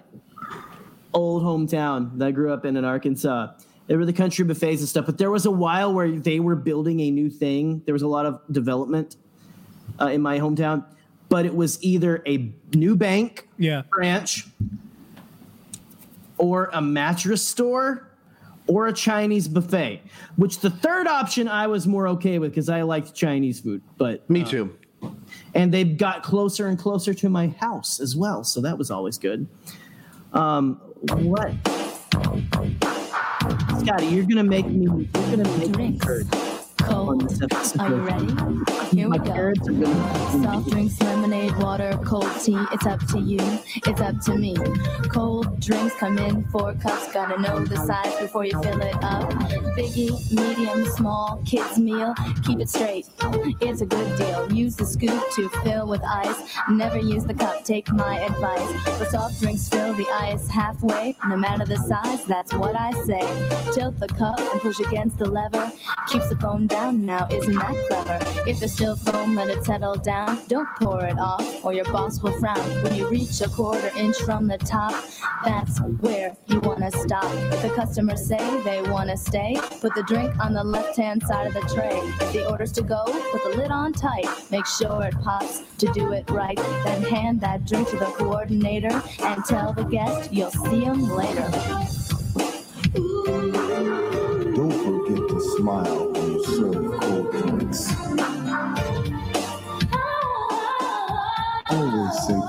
old hometown that I grew up in in Arkansas. There were the country buffets and stuff, but there was a while where they were building a new thing. There was a lot of development uh, in my hometown, but it was either a new bank Yeah. branch or a mattress store or a Chinese buffet, which the third option I was more okay with because I liked Chinese food. But Me too. and they got closer and closer to my house as well, so that was always good. Um, what? Scotty, you're gonna make me. You're gonna make me Drinks. curd on Cold. Are you ready? Here My we go. curds are gonna. Soft drinks, lemonade, water, cold tea. It's up to you. It's up to me. Cold drinks come in four cups. Gotta know the size before you fill it up. Biggie, medium, small, kids meal. Keep it straight. It's a good deal. Use the scoop to fill with ice. Never use the cup. Take my advice. For soft drinks, fill the ice halfway. No matter the size, that's what I say. Tilt the cup and push against the lever. Keeps the foam down. Now isn't that clever? If there's still foam, let it settle down. Don't pour it off, or your boss will frown. When you reach a quarter inch from the top, that's where you wanna stop. If the customers say they wanna stay, put the drink on the left-hand side of the tray. If the order's to go, put the lid on tight. Make sure it pops to do it right. Then hand that drink to the coordinator and tell the guest you'll see him later. Don't forget to smile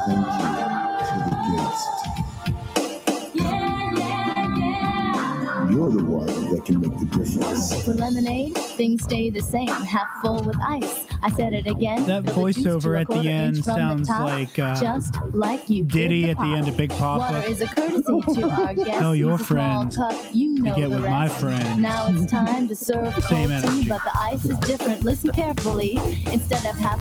thank you to the guest. You're the one that can make the difference. For lemonade, things stay the same, half full with ice. I said it again. That fill the juice to voiceover at the end inch from sounds top, like, uh, just like you Diddy the at the end of Big Poppa. Water is a courtesy to our guests. Tell your Use a friend cup, you know get the with my rest. friend. Now it's time to serve Same cold tea, energy. but the ice is different. Listen carefully. Instead of half